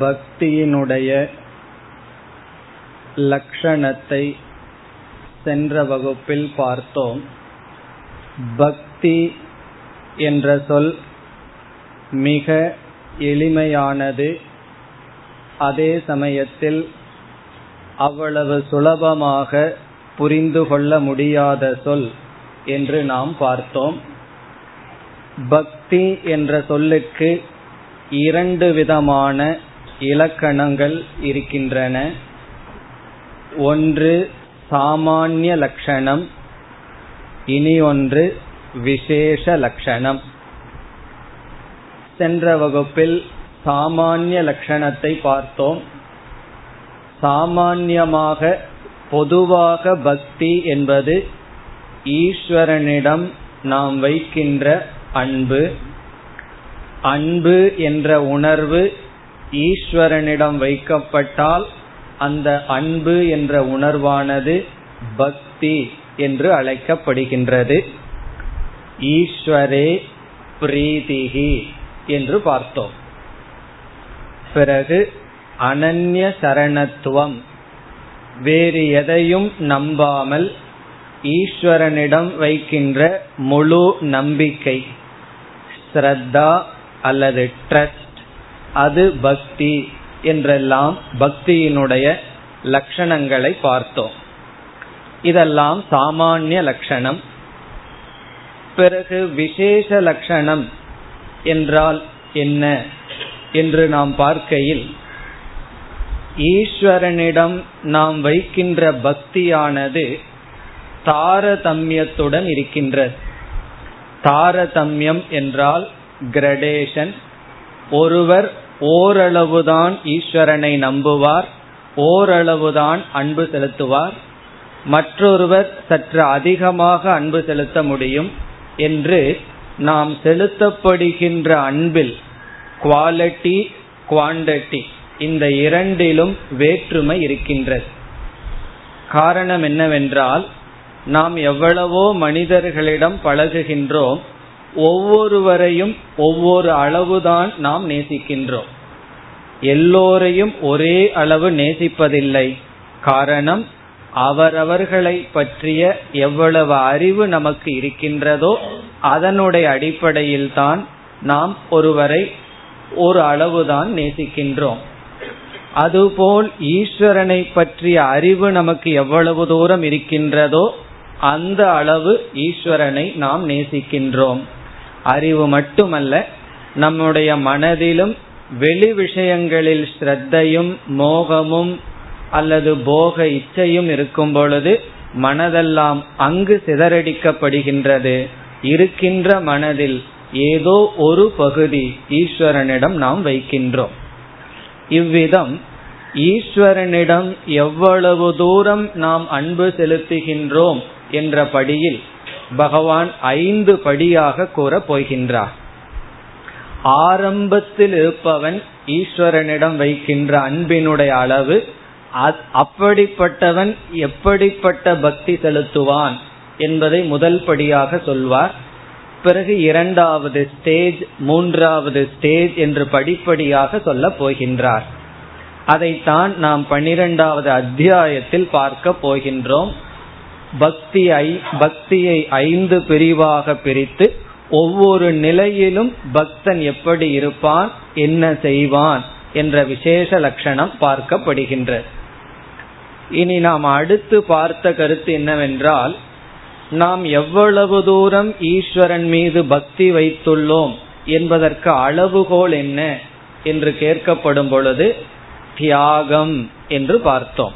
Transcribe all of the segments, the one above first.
பக்தியினுடைய லக்ஷணத்தை சென்ற வகுப்பில் பார்த்தோம். பக்தி என்ற சொல் மிக எளிமையானது. அதே சமயத்தில் அவ்வளவு சுலபமாக புரிந்து கொள்ள முடியாத சொல் என்று நாம் பார்த்தோம். பக்தி என்ற சொல்லுக்கு இரண்டு விதமான இலக்கணங்கள் இருக்கின்றன. ஒன்று சாமானிய லட்சணம் இனி ஒன்று விசேஷ லட்சணம் சென்ற வகுப்பில் சாமானிய லட்சணத்தை பார்த்தோம். சாமான்யமாக பொதுவாக பக்தி என்பது ஈஸ்வரனிடம் நாம் வைக்கின்ற அன்பு. அன்பு என்ற உணர்வு ஈஸ்வரனிடம் வைக்கப்பட்டால் அந்த அன்பு என்ற உணர்வானது பக்தி என்று அழைக்கப்படுகின்றது. ஈஸ்வரே பிரீதிகி என்று பார்த்தோம். பிறகு அனன்ய சரணத்துவம். வேறு எதையும் நம்பாமல் ஈஸ்வரனிடம் வைக்கின்ற முழு நம்பிக்கை ஸ்ரத்தா அல்லது ட்ரஸ்ட் அது பக்தி என்றெல்லாம் பக்தியினுடைய லட்சணங்களை பார்த்தோம். இதெல்லாம் சாமானிய லட்சணம். பிறகு விசேஷ லட்சணம் என்றால் என்ன என்று நாம் பார்க்கையில் ஈஸ்வரனிடம் நாம் வைக்கின்ற பக்தியானது தாரதமியத்துடன் இருக்கின்றது. தாரதமியம் என்றால் கிரடேஷன் ஒருவர் ஓரளவுதான் ஈஸ்வரனை நம்புவார் ஓரளவுதான் அன்பு செலுத்துவார் மற்றொருவர் சற்று அதிகமாக அன்பு செலுத்த முடியும் என்று நாம் செலுத்தப்படுகின்ற அன்பில் குவாலிட்டி குவாண்டிட்டி இந்த இரண்டிலும் வேற்றுமை இருக்கின்றது. காரணம் என்னவென்றால் நாம் எவ்வளவோ மனிதர்களிடம் பழகுகின்றோம் ஒவ்வொருவரையும் ஒவ்வொரு அளவுதான் நாம் நேசிக்கின்றோம். எல்லோரையும் ஒரே அளவு நேசிப்பதில்லை. காரணம் அவரவர்களை பற்றிய எவ்வளவு அறிவு நமக்கு இருக்கின்றதோ அதனுடைய அடிப்படையில் தான் நாம் ஒருவரை ஒரு அளவுதான் நேசிக்கின்றோம். அதுபோல் ஈஸ்வரனை பற்றிய அறிவு நமக்கு எவ்வளவு தூரம் இருக்கின்றதோ அந்த அளவு ஈஸ்வரனை நாம் நேசிக்கின்றோம். அறிவு மட்டுமல்ல நம்முடைய மனதிலும் வெளி விஷயங்களில் ஸ்ரத்தையும் மோகமும் அல்லது போக இச்சையும் இருக்கும் பொழுது மனதெல்லாம் அங்கு சிதறடிக்கப்படுகின்றது. இருக்கின்ற மனதில் ஏதோ ஒரு பகுதி ஈஸ்வரனிடம் நாம் வைக்கின்றோம். இவ்விதம் ஈஸ்வரனிடம் எவ்வளவு தூரம் நாம் அன்பு செலுத்துகின்றோம் என்ற படியில் பகவான் ஐந்து படியாக கூற போகின்றார். ஆரம்பத்தில் இருப்பவன் ஈஸ்வரனிடம் வைக்கின்ற அன்பினுடைய அளவு அப்படிப்பட்டவன் எப்படிப்பட்ட பக்தி செலுத்துவான் என்பதை முதல் படியாக சொல்வார். பிறகு இரண்டாவது ஸ்டேஜ் மூன்றாவது ஸ்டேஜ் என்று படிப்படியாக சொல்ல போகின்றார். அதைத்தான் நாம் பன்னிரெண்டாவது அத்தியாயத்தில் பார்க்க போகின்றோம். பக்தி பக்தியை ஐந்து பிரிவாக பிரித்து ஒவ்வொரு நிலையிலும் பக்தன் எப்படி இருப்பான் என்ன செய்வான் என்ற விசேஷ லட்சணம் பார்க்கப்படுகின்றது இனி நாம் அடுத்து பார்த்த கருத்து என்னவென்றால் நாம் எவ்வளவு தூரம் ஈஸ்வரன் மீது பக்தி வைத்துள்ளோம் என்பதற்கு அளவுகோல் என்ன என்று கேட்கப்படும் பொழுது தியாகம் என்று பார்த்தோம்.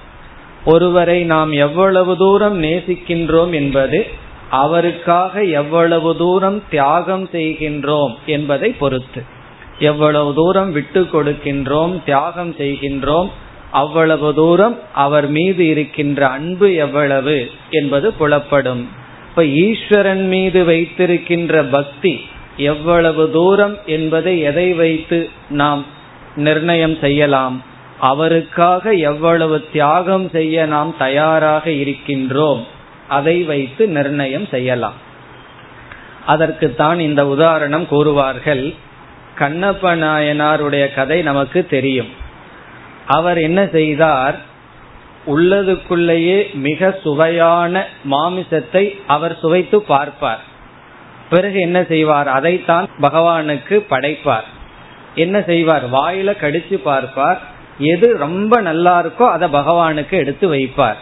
ஒருவரை நாம் எவ்வளவு தூரம் நேசிக்கின்றோம் என்பது அவருக்காக எவ்வளவு தூரம் தியாகம் செய்கின்றோம் என்பதை பொறுத்து. எவ்வளவு தூரம் விட்டு கொடுக்கின்றோம் தியாகம் செய்கின்றோம் அவ்வளவு தூரம் அவர் மீது இருக்கின்ற அன்பு எவ்வளவு என்பது புலப்படும். இப்ப ஈஸ்வரன் மீது வைத்திருக்கின்ற பக்தி எவ்வளவு தூரம் என்பதை எதை வைத்து நாம் நிர்ணயம் செய்யலாம்? அவருக்காக எவ்வளவு தியாகம் செய்ய நாம் தயாராக இருக்கின்றோம் அதை வைத்து நிர்ணயம் செய்யலாம். அதற்குத்தான் இந்த உதாரணம் கூறுவார்கள். கண்ணப்ப நாயனாருடைய கதை நமக்கு தெரியும். அவர் என்ன செய்தார்? உள்ளதுக்குள்ளேயே மிக சுவையான மாமிசத்தை அவர் சுவைத்து பார்ப்பார். பிறகு என்ன செய்வார்? அதைத்தான் பகவானுக்கு படைப்பார். என்ன செய்வார்? வாயில கடிச்சு பார்ப்பார். எது ரொம்ப நல்லா இருக்கோ அதை பகவானுக்கு எடுத்து வைப்பார்.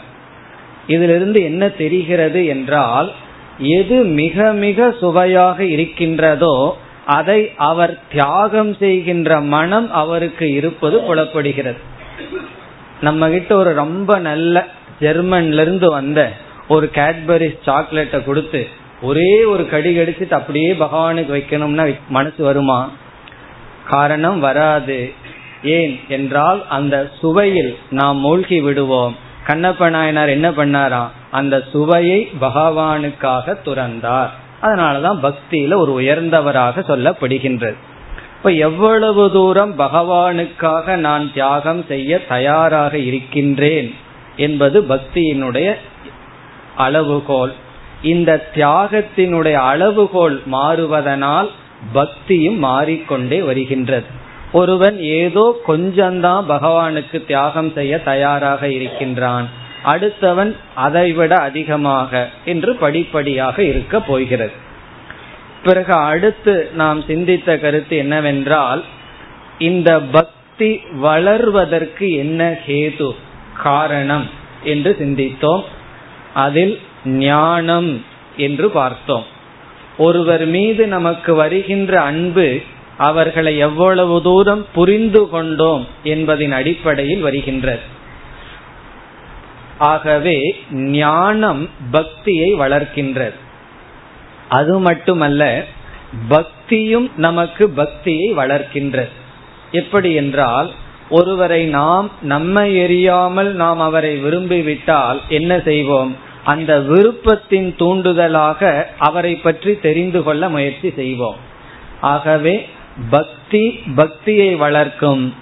இதிலிருந்து என்ன தெரிகிறது என்றால் எது மிக மிக சுவையாக இருக்கின்றதோ அதை அவர் தியாகம் செய்கின்ற மனம் அவருக்கு இருப்பது புலப்படுகிறது. நம்ம கிட்ட ஒரு ரொம்ப நல்ல ஜெர்மன்ல இருந்து வந்த ஒரு கேட்பரிஸ் சாக்லேட்டை கொடுத்து ஒரே ஒரு கடி கடிச்சிட்டு அப்படியே பகவானுக்கு வைக்கணும்னா மனசு வருமா? காரணம் வராது. ஏன் என்றால் அந்த சுவையில் நாம் மூழ்கி விடுவோம். கண்ணப்ப நாயனார் என்ன பண்ணாராம் அந்த சுவையை பகவானுக்காக துறந்தார். அதனாலதான் பக்தியில ஒரு உயர்ந்தவராக சொல்லப்படுகின்றது. இப்ப எவ்வளவு தூரம் பகவானுக்காக நான் தியாகம் செய்ய தயாராக இருக்கின்றேன் என்பது பக்தியினுடைய அளவுகோல். இந்த தியாகத்தினுடைய அளவுகோல் மாறுவதனால் பக்தியும் மாறிக்கொண்டே வருகின்றது. ஒருவன் ஏதோ கொஞ்சம்தான் பகவானுக்கு தியாகம் செய்ய தயாராக இருக்கின்றான். அடுத்தவன் அதைவிட அதிகமாக என்று படிப்படியாக இருக்க போகிறது. பிறகு அடுத்து நாம் சிந்தித்த கருத்து என்னவென்றால் இந்த பக்தி வளர்வதற்கு என்ன ஹேது காரணம் என்று சிந்தித்தோம். அதில் ஞானம் என்று பார்த்தோம். ஒருவர் மீது நமக்கு வருகின்ற அன்பு அவர்களை எவ்வளவு தூரம் புரிந்து கொண்டோம் என்பதின் அடிப்படையில் வருகின்றது. ஆகவே ஞானம் பக்தியை வளர்க்கின்றது. அது மட்டுமல்ல பக்தியும் நமக்கு பக்தியை வளர்க்கின்றது. எப்படி என்றால் ஒருவரை நாம் நம்மை எரியாமல் நாம் அவரை விரும்பிவிட்டால் என்ன செய்வோம்? அந்த விருப்பத்தின் தூண்டுதலாக அவரை பற்றி தெரிந்து கொள்ள முயற்சி செய்வோம். ஆகவே பக்தி பக்தியை வளர்க்கும்.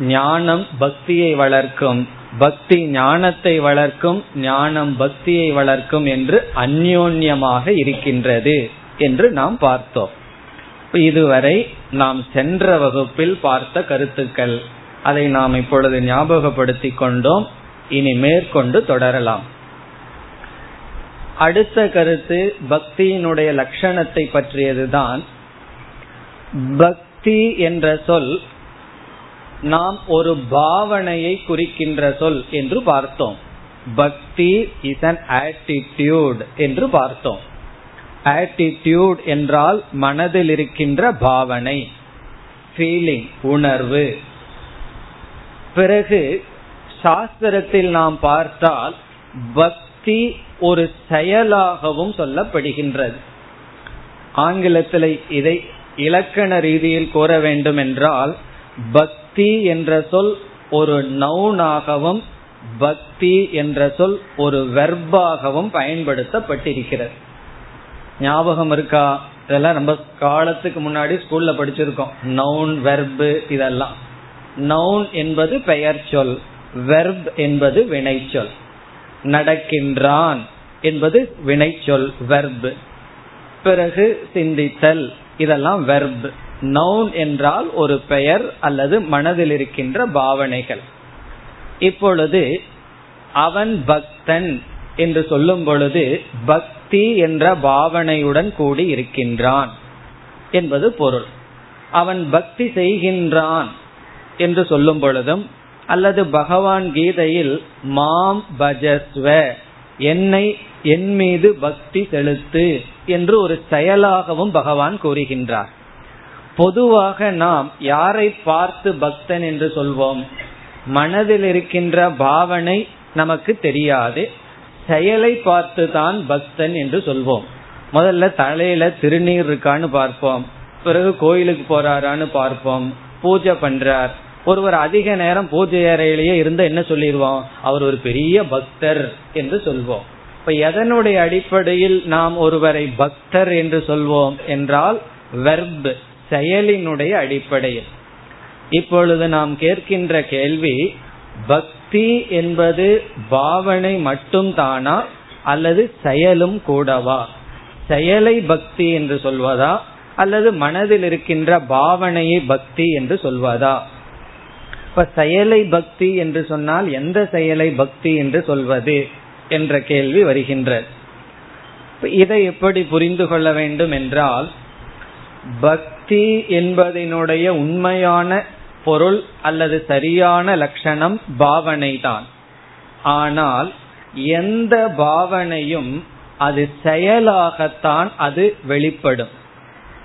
ஞானம் பக்தியை வளர்க்கும். பக்தி ஞானத்தை வளர்க்கும் ஞானம் பக்தியை வளர்க்கும் என்று அந்யோன்யமாக இருக்கின்றது என்று நாம் பார்த்தோம். இதுவரை நாம் சென்ற வகுப்பில் பார்த்த கருத்துக்கள். அதை நாம் இப்பொழுது ஞாபகப்படுத்திக் கொண்டோம். இனி மேற்கொண்டு தொடரலாம். அடுத்த கருத்து பக்தியினுடைய லட்சணத்தை பற்றியதுதான். பக்தி என்ற சொல் நாம் ஒரு பாவனையை குறிக்கின்ற சொல் என்று பார்த்தோம். பக்தி இஸ் அன் ஆட்டிடியூட் என்று பார்த்தோம். ஆட்டிடியூட் என்றால் மனதில் இருக்கின்ற பாவனை ஃபீலிங் உணர்வு. பிறகு சாஸ்திரத்தில் நாம் பார்த்தால் பக்தி ஒரு செயலாகவும் சொல்லப்படுகின்றது. ஆங்கிலத்தில் இதை இலக்கண ரீதியில் கூற வேண்டும் என்றால் பக்தி என்ற சொல் ஒரு நவுனாகவும் பக்தி என்ற சொல் ஒரு வெர்பாகவும் பயன்படுத்தப்பட்டிருக்கிறது. ஞாபகம் இருக்கா? இதெல்லாம் ரொம்ப காலத்துக்கு முன்னாடி ஸ்கூல்ல படிச்சிருக்கோம். நவுன் வெர்பு இதெல்லாம். நவுன் என்பது பெயர் சொல். வெர்ப் என்பது வினைச்சொல். நடக்கின்றான் என்பது வினைச்சொல் வெர்பு பிறகு சிந்தித்தல். இதெல்லாம் வெர்ப் நவுன் என்றால் ஒரு பெயர் அல்லது மனதில் இருக்கின்ற பாவனைகள். இப்பொழுது அவன் பக்தன் என்று சொல்லும் பொழுது பக்தி என்ற பாவனையுடன் கூடி இருக்கின்றான் என்பது பொருள். அவன் பக்தி செய்கின்றான் என்று சொல்லும் பொழுதும் அல்லது பகவான் கீதையில் மாம் பஜஸ்வ என்னை என் மீது பக்தி செலுத்து என்று ஒரு செயலாகவும் பகவான் கூறுகின்றார். பொதுவாக நாம் யாரை பார்த்து பக்தன் என்று சொல்வோம்? மனதில் இருக்கின்ற பாவனை நமக்கு தெரியாது. செயலை பார்த்து தான் பக்தன் என்று சொல்வோம். முதல்ல தலையில திருநீர் இருக்கான்னு பார்ப்போம். பிறகு கோயிலுக்கு போறாரான்னு பார்ப்போம். பூஜை பண்றார். ஒருவர் அதிக நேரம் பூஜை அறையிலேயே இருந்த என்ன சொல்லிடுவோம்? அவர் ஒரு பெரிய பக்தர் என்று சொல்வோம். இப்ப எதனுடைய அடிப்படையில் நாம் ஒருவரை பக்தர் என்று சொல்வோம் என்றால் வெர்ப் செயலினுடைய அடிப்படையில். இப்பொழுது நாம் கேட்கின்ற கேள்வி பக்தி என்பது பாவனை மட்டும் தானா அல்லது செயலும் கூடவா? செயலை பக்தி என்று சொல்வதா அல்லது மனதில் இருக்கின்ற பாவனையை பக்தி என்று சொல்வதா? இப்ப செயலை பக்தி என்று சொன்னால் எந்த செயலை பக்தி என்று சொல்வது என்ற கேள்வி வருகின்றது. இதை எப்படி புரிந்து கொள்ள வேண்டும் என்றால் பக்தி என்பதனுடைய உண்மையான பொருள் அல்லது சரியான லட்சணம் பாவனை தான் ஆனால் எந்த பாவனையும் அது செயலாகத்தான் அது வெளிப்படும்.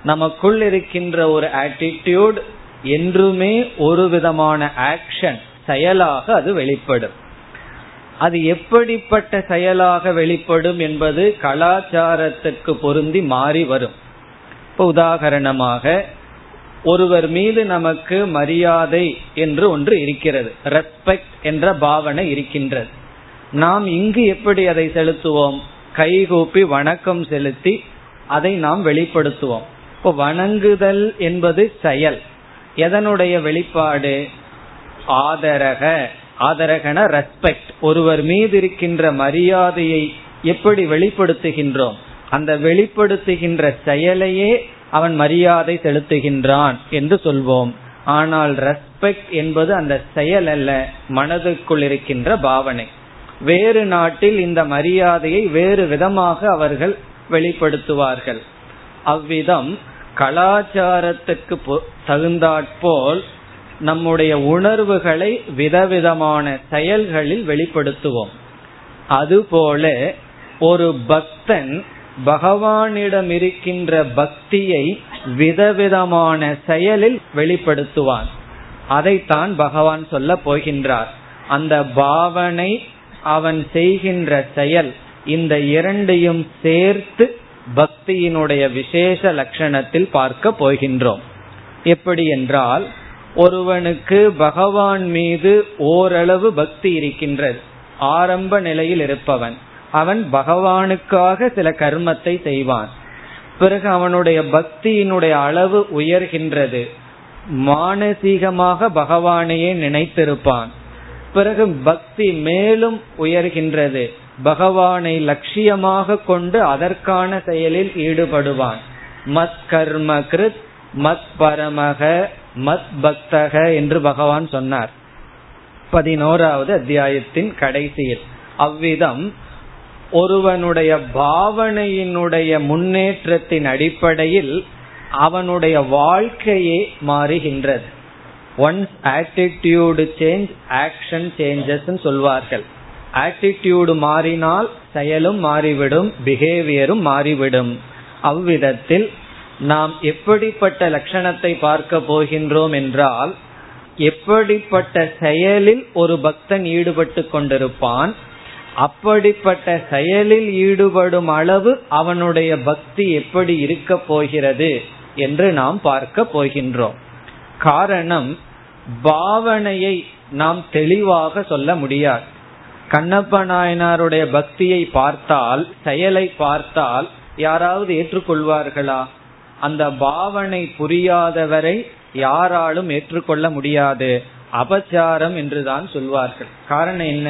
நமக்குள் இருக்கின்ற ஒரு ஆட்டிடியூட் என்றுமே ஒரு விதமான ஆக்ஷன் செயலாக அது வெளிப்படும். அது எப்படிப்பட்ட செயலாக வெளிப்படும் என்பது கலாச்சாரத்துக்கு பொருந்தி மாறி வரும். இப்போ உதாகரணமாக ஒருவர் மீது நமக்கு மரியாதை என்று ஒன்று இருக்கிறது ரெஸ்பெக்ட் என்ற பாவனை இருக்கின்றது. நாம் இங்கு எப்படி அதை செலுத்துவோம்? கைகூப்பி வணக்கம் செலுத்தி அதை நாம் வெளிப்படுத்துவோம். இப்போ வணங்குதல் என்பது செயல். எதனுடைய வெளிப்பாடு? ஆதரக. ஆதரகன ரெஸ்பெக்ட் ஒருவர் மீது இருக்கின்ற மரியாதையை எப்படி வெளிப்படுத்துகின்றோம்? அந்த வெளிப்படுத்துகின்ற செயலையே அவன் மரியாதை செலுத்துகின்றான் என்று சொல்வோம். ஆனால் ரெஸ்பெக்ட் என்பது அந்த செயல் அல்ல மனதுக்குள் இருக்கின்ற பாவனை. வேறு நாட்டில் இந்த மரியாதையை வேறு விதமாக அவர்கள் வெளிப்படுத்துவார்கள். அவ்விதம் கலாச்சாரத்துக்கு தகுந்தாற்போல் நம்முடைய உணர்வுகளை விதவிதமான செயல்களில் வெளிப்படுத்துவோம். அதுபோல ஒரு பக்தன் பகவானிடம் இருக்கின்ற பக்தியை விதவிதமான செயலில் வெளிப்படுத்துவான். அதைத்தான் பகவான் சொல்ல போகின்றார். அந்த பாவனை அவன் செய்கின்ற செயல் இந்த இரண்டையும் சேர்த்து பக்தியினுடைய விசேஷ லட்சணத்தில் பார்க்க போகின்றோம். எப்படி என்றால் ஒருவனுக்கு பகவான் மீது ஓரளவு பக்தி இருக்கின்றது. ஆரம்ப நிலையில் இருப்பவன். அவன் பகவானுக்காக சில கர்மத்தை செய்வான். பிறகு அவனுடைய பக்தியினுடைய அளவு உயர்கின்றது. மானசீகமாக பகவானையே நினைத்திருப்பான். பிறகு பக்தி மேலும் உயர்கின்றது. பகவானை லட்சியமாக கொண்டு அதற்கான செயலில் ஈடுபடுவான். மத் கர்ம கிருத் மத் பரமக மத் பக்தக என்று பகவான் சொன்னார். பதினோராவது அத்தியாயத்தின் கடைசியில். அவ்விதம் ஒருவனுடைய பாவனையினுடைய முன்னேற்றத்தின் அடிப்படையில் அவனுடைய வாழ்க்கையே மாறுகின்றது. Once attitude change action changes சொல்வார்கள். ஆட்டிடியூடு மாறினால் செயலும் மாறிவிடும் பிஹேவியரும் மாறிவிடும். அவ்விதத்தில் நாம் எப்படிப்பட்ட லட்சணத்தை பார்க்க போகின்றோம் என்றால் எப்படிப்பட்ட செயலில் ஒரு பக்தன் ஈடுபட்டு கொண்டிருப்பான் அப்படிப்பட்ட செயலில் ஈடுபடும் அளவு அவனுடைய பக்தி எப்படி இருக்க போகிறது என்று நாம் பார்க்க போகின்றோம். காரணம் பாவனையை நாம் தெளிவாக சொல்ல முடியாது. கண்ணப்ப நாயனாருடைய பக்தியை பார்த்தால் செயலை பார்த்தால் யாராவது ஏற்றுக்கொள்வார்களா? அந்த பாவனை புரியாதவரை யாராலும் ஏற்றுக்கொள்ள முடியாது. அபச்சாரம் என்றுதான் சொல்வார்கள். காரணம் என்ன?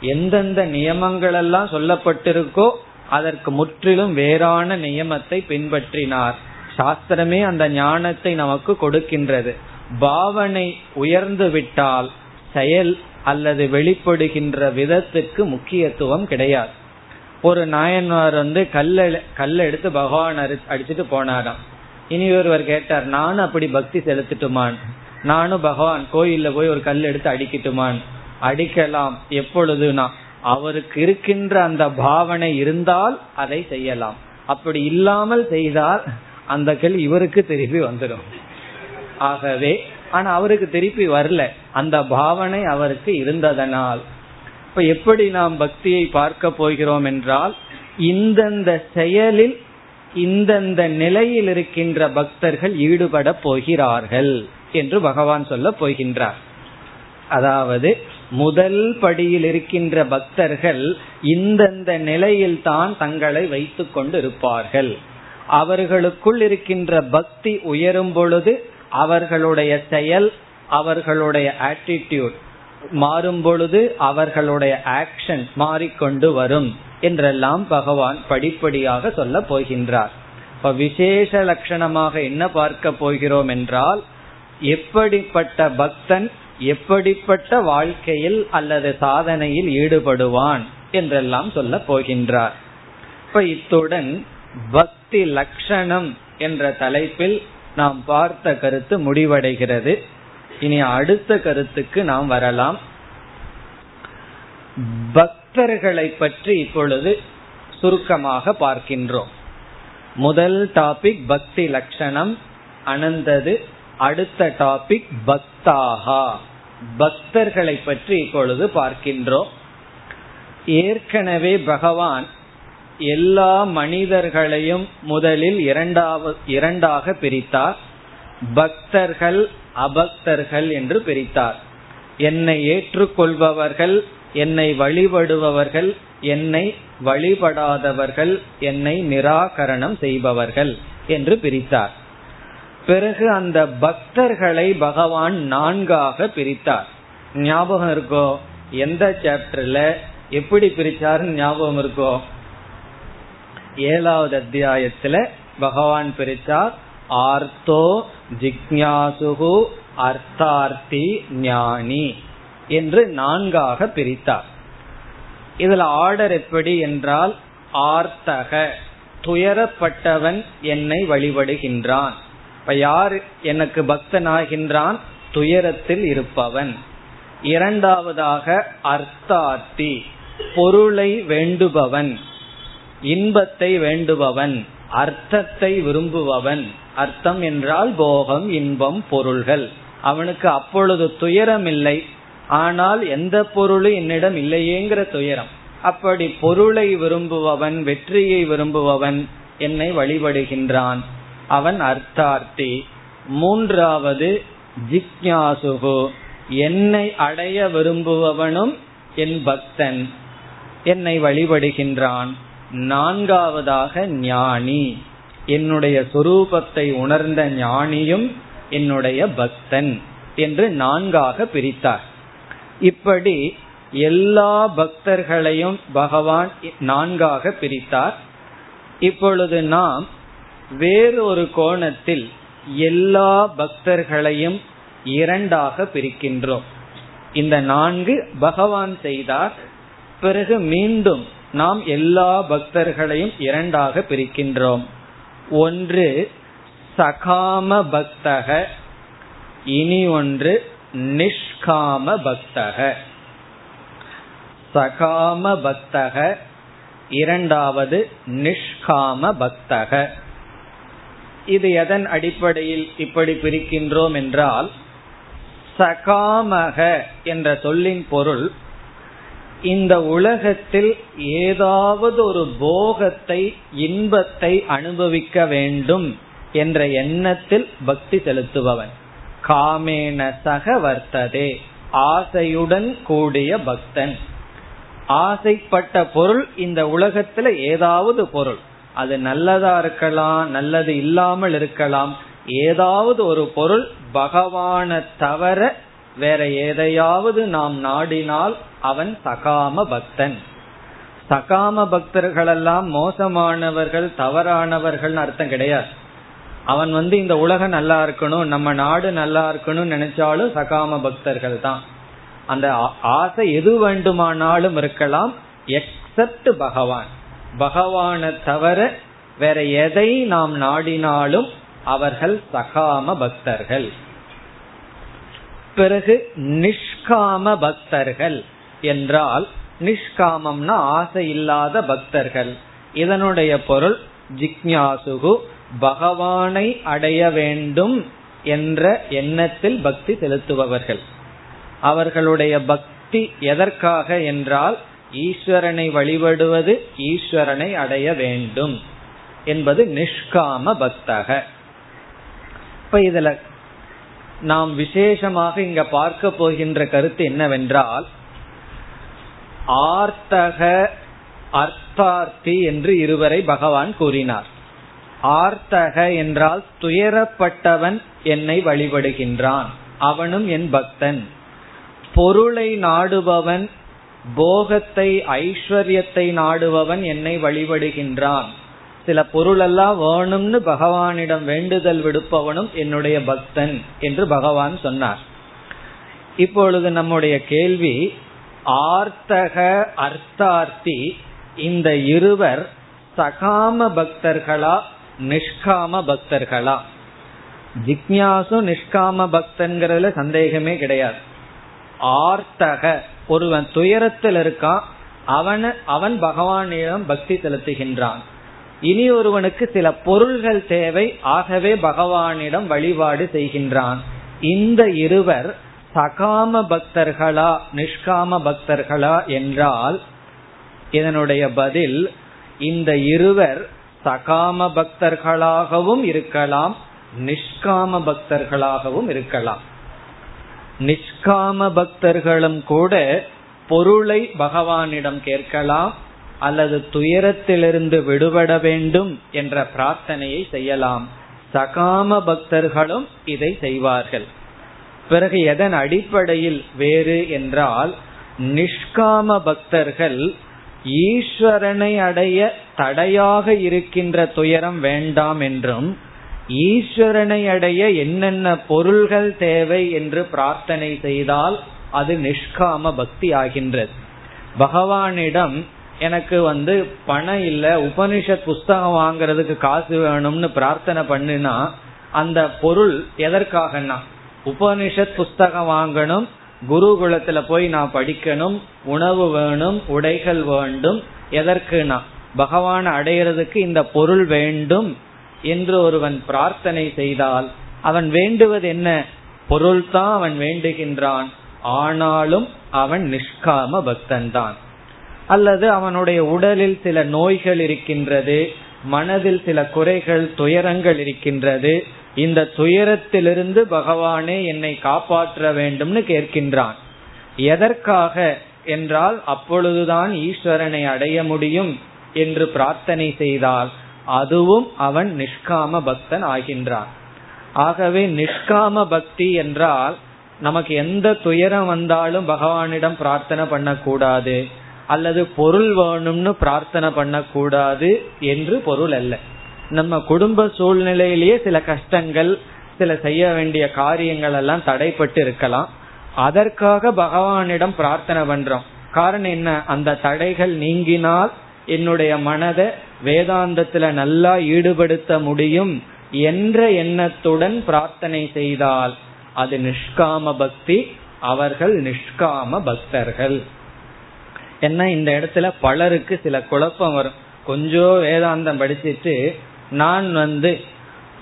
எந்தெந்த நியமங்கள் எல்லாம் சொல்லப்பட்டிருக்கோ அதற்கு முற்றிலும் வேறான நியமத்தை பின்பற்றினார். சாஸ்திரமே அந்த ஞானத்தை நமக்கு கொடுக்கின்றது. பாவனை உயர்ந்து விட்டால் செயல் அல்லது வெளிப்படுகின்ற விதத்துக்கு முக்கியத்துவம் கிடையாது. ஒரு நாயன்மார் வந்து கல்ல கல்ல எடுத்து பகவான் அடிச்சுட்டு போனாராம். இனி ஒருவர் கேட்டார் நானும் அப்படி பக்தி செலுத்திட்டுமான்? நானும் பகவான் கோயில்ல போய் ஒரு கல் எடுத்து அடிக்கட்டுமான்? அடிக்கலாம் எப்பொழுதுனா? அவருக்கு இருக்கின்ற அந்த பாவனை இருந்தால் அதை செய்யலாம். அப்படி இல்லாமல் செய்தால் அந்த கல் இவருக்கு திருப்பி வந்துடும். ஆகவே ஆனா அவருக்கு திருப்பி வரல. அந்த பாவனை அவருக்கு இருந்ததனால். இப்ப எப்படி நாம் பக்தியை பார்க்க போகிறோம் என்றால் இந்தந்த செயலில் இந்தந்த நிலையில் இருக்கின்ற பக்தர்கள் ஈடுபட போகிறார்கள் என்று பகவான் சொல்ல போகின்றார். அதாவது முதல் படியில் இருக்கின்ற பக்தர்கள் இந்தந்த நிலையில் தான் தங்களை வைத்துக் கொண்டு இருப்பார்கள். அவர்களுக்குள் இருக்கின்ற பக்தி உயரும் பொழுது அவர்களுடைய செயல் அவர்களுடைய ஆட்டிடியூட் மாறும் பொழுது அவர்களுடைய ஆக்ஷன் மாறிக்கொண்டு வரும் என்றெல்லாம் பகவான் படிப்படியாக சொல்ல போகின்றார். இப்ப விசேஷ லட்சணமாக என்ன பார்க்க போகிறோம் என்றால் எப்படிப்பட்ட பக்தன் எப்படிப்பட்ட வாழ்க்கையில் அல்லது சாதனையில் ஈடுபடுவான் என்றெல்லாம் சொல்ல போகின்றார். இப்ப இத்துடன் பக்தி லட்சணம் என்ற தலைப்பில் நாம் பார்த்த கருத்து முடிவடைகிறது. இனி அடுத்த கருத்துக்கு நாம் வரலாம். பக்தர்களை பற்றி இப்பொழுது சுருக்கமாக பார்க்கின்றோம். முதல் டாபிக் பக்தி லட்சணம் அனந்தது அடுத்த டாபிக் பக்தாகா. பக்தர்களை பற்றி இப்பொழுது பார்க்கின்றோம். ஏற்கனவே பகவான் எல்லா மனிதர்களையும் முதலில் இரண்டாவது இரண்டாக பிரித்தார். பக்தர்கள் அபக்தர்கள் என்று பிரித்தார். என்னை ஏற்றுக்கொள்பவர்கள் என்னை வழிபடுபவர்கள் என்னை வழிபடாதவர்கள் என்னை நிராகரணம் செய்பவர்கள் என்று பிரித்தார். பிறகு அந்த பக்தர்களை பகவான் நான்காக பிரித்தார். ஞாபகம் இருக்கோ? எந்த சாப்டர்ல எப்படி பிரிச்சாருன்னு ஞாபகம் இருக்கோ? ஏழாவது அத்தியாயத்துல பகவான் பிரிச்சார் ஆர்த்தோ ஜிக்யாசுகு அர்த்தார்த்தி ஞானி என்று நான்காக பிரித்தார். இதுல ஆர்டர் எப்படி என்றால் ஆர்த்தக துயரப்பட்டவன் என்னை வழிபடுகின்றான். இப்ப யார் எனக்கு பக்தனாகின்றான்? துயரத்தில் இருப்பவன். இரண்டாவதாக அர்த்தார்த்தி பொருளை வேண்டுபவன். இன்பத்தை வேண்டுபவன் அர்த்தத்தை விரும்புபவன். அர்த்தம் என்றால் போகம் இன்பம் பொருள்கள். அவனுக்கு அப்பொழுது துயரம் இல்லை ஆனால் எந்த பொருளும் என்னிடம் இல்லையேங்கிற துயரம். அப்படி பொருளை விரும்புபவன் வெற்றியை விரும்புபவன் என்னை வழிபடுகின்றான். அவன் அர்த்தார்த்தி. மூன்றாவது ஜிக்யாசுகு. என்னை அடைய விரும்புபவனும் என் பக்தன். என்னை வழிபடுகின்றான். நான்காவதாக ஞானி. என்னுடைய சொரூபத்தை உணர்ந்த ஞானியும் என்னுடைய பக்தன் என்று நான்காக பிரித்தார். இப்படி எல்லா பக்தர்களையும் பகவான் நான்காக பிரித்தார். இப்பொழுது நாம் வேறொரு கோணத்தில் எல்லா பக்தர்களையும் இரண்டாக பிரிக்கின்றோம். இந்த நான்கு பகவான் செய்தார் பிறகு மீண்டும் நாம் எல்லா பக்தர்களையும் இரண்டாக பிரிக்கின்றோம். ஒன்று சகாம பக்தக. இனி ஒன்று நிஷ்காம பக்தக. சகாம பக்தக. இரண்டாவது நிஷ்காம பக்தக. இது எதன் அடிப்படையில் இப்படி பிரிக்கின்றோம் என்றால் சகாமக என்ற சொல்லின் பொருள் இந்த உலகத்தில் ஏதாவது ஒரு போகத்தை இன்பத்தை அனுபவிக்க வேண்டும் என்ற எண்ணத்தில் பக்தி செலுத்துபவன். காமேன சக வர்த்ததே. ஆசையுடன் கூடிய பக்தன். ஆசைப்பட்ட பொருள் இந்த உலகத்துல ஏதாவது பொருள். அது நல்லதா இருக்கலாம் நல்லது இல்லாமல் இருக்கலாம். ஏதாவது ஒரு பொருள் பகவான தவிர வேற எதையாவது நாம் நாடினால் அவன் சகாம பக்தன். சகாம பக்தர்களெல்லாம் மோசமானவர்கள் தவறானவர்கள் அர்த்தம் கிடையாது. அவன் வந்து இந்த உலகம் நல்லா இருக்கணும் நம்ம நாடு நல்லா இருக்கணும்னு நினைச்சாலும் சகாம பக்தர்கள் தான். அந்த ஆசை எது வேண்டுமானாலும் இருக்கலாம் எக்ஸப்ட் பகவான். பகவானை தவிர வேற எதை நாம் நாடினாலும் அவர்கள் சகாம பக்தர்கள். பிறகு நிஷ்காம பக்தர்கள். என்றால் நிஷ்காமம்னா ஆசை இல்லாத பக்தர்கள். இதனுடைய பொருள் ஜிக்யாசுகு பகவானை அடைய வேண்டும் என்ற எண்ணத்தில் பக்தி செலுத்துபவர்கள். அவர்களுடைய பக்தி எதற்காக என்றால் ஈஸ்வரனை வழிபடுவது ஈஸ்வரனை அடைய வேண்டும் என்பது நிஷ்காம பக்தக. இப்ப இதுல நாம் விசேஷமாக இங்க பார்க்க போகின்ற கருத்து என்னவென்றால் ஆர்த்தக அர்த்தார்த்தி என்று இருவரை பகவான் கூறினார். ஆர்த்தக என்றால் துயரப்பட்டவன் என்னை வழிபடுகின்றான். அவனும் என் பக்தன். பொருளை நாடுபவன் போகத்தை ஐஸ்வர்யத்தை நாடுபவன் என்னை வழிபடுகின்றான். சில பொருளெல்லாம் வேணும்னு பகவானிடம் வேண்டுதல் விடுப்பவனும் என்னுடைய பக்தன் என்று பகவான் சொன்னார். இப்பொழுது நம்முடைய கேள்வி ஆர்த்தக அர்த்தார்த்தி இந்த இருவர் சகாம பக்தர்களா நிஷ்காம பக்தர்களா? ஜிக்யாசு நிஷ்காம பக்தன்கிறதுல சந்தேகமே கிடையாது. ஆர்த்தக ஒருவன் துயரத்தில் இருக்கான் அவன் அவன் பகவானிடம் பக்தி செலுத்துகின்றான். இனி ஒருவனுக்கு சில பொருள்கள் தேவை ஆகவே பகவானிடம் வழிபாடு செய்கின்றான். இந்த இருவர் சகாம பக்தர்களா நிஷ்காம பக்தர்களா என்றால் இதனுடைய பதில் இந்த இருவர் சகாம பக்தர்களாகவும் இருக்கலாம் நிஷ்காம பக்தர்களாகவும் இருக்கலாம். நிஷ்காம பக்தர்களும் கூட பொருளை பகவானிடம் கேட்கலாம் அல்லது துயரத்திலிருந்து விடுபட வேண்டும் என்ற பிரார்த்தனையை செய்யலாம். சகாம பக்தர்களும் இதை செய்வார்கள். பிறகு எதன் அடிப்படையில் வேறு என்றால் நிஷ்காம பக்தர்கள் ஈஸ்வரனை அடைய தடையாக இருக்கின்ற துயரம் வேண்டாம் என்றும் ஈஸ்வரனை அடைய என்னென்ன பொருள்கள் தேவை என்று பிரார்த்தனை செய்தால் அது நிஷ்காம பக்தி ஆகின்றது. பகவானிடம் எனக்கு வந்து பணம் இல்ல உபனிஷத் புஸ்தகம் வாங்குறதுக்கு காசு வேணும்னு பிரார்த்தனை பண்ணுனா அந்த பொருள் எதற்காகனா உபனிஷத் புஸ்தகம் வாங்கணும் குருகுலத்துல போய் நான் படிக்கணும் உணவு வேணும் உடைகள் வேண்டும் எதற்குனா? பகவான் அடையிறதுக்கு இந்த பொருள் வேண்டும் என்று ஒருவன் பிரார்த்தனை செய்தால் அவன் வேண்டுவது என்ன? பொருள் தான் அவன் வேண்டுகின்றான். ஆனாலும் அவன் நிஷ்காம பக்தன் தான் அல்லது அவனுடைய உடலில் சில நோய்கள் இருக்கின்றது மனதில் சில குறைகள் துயரங்கள் இருக்கின்றது இந்த துயரத்திலிருந்து பகவானே என்னை காப்பாற்ற வேண்டும்னு கேட்கின்றான். எதற்காக என்றால் அப்பொழுதுதான் ஈஸ்வரனை அடைய முடியும் என்று பிரார்த்தனை செய்தால் அதுவும் அவன் நிஷ்காம பக்தன் ஆகின்றான். ஆகவே நிஷ்காம பக்தி என்றால் நமக்கு எந்த துயரம் வந்தாலும் பகவானிடம் பிரார்த்தனை பண்ணக்கூடாது அல்லது பொருள் வேணும்னு பிரார்த்தனை பண்ணக்கூடாது என்று பொருள் அல்ல. நம்ம குடும்ப சூழ்நிலையிலேயே சில கஷ்டங்கள் சில செய்ய வேண்டிய காரியங்கள் எல்லாம் தடைப்பட்டு இருக்கலாம். அதற்காக பகவானிடம் பிரார்த்தனை பண்றோம். காரணம் என்ன? அந்த தடைகள் நீங்கினால் என்னுடைய மனதை வேதாந்தத்துல நல்லா ஈடுபடுத்த முடியும் என்ற எண்ணத்துடன் பிரார்த்தனை செய்தால் அது நிஷ்காம பக்தி அவர்கள் நிஷ்காம பக்தர்கள். என்ன இந்த இடத்துல பலருக்கு சில குழப்பம் வரும். கொஞ்சம் வேதாந்தம் படிச்சிட்டு நான் வந்து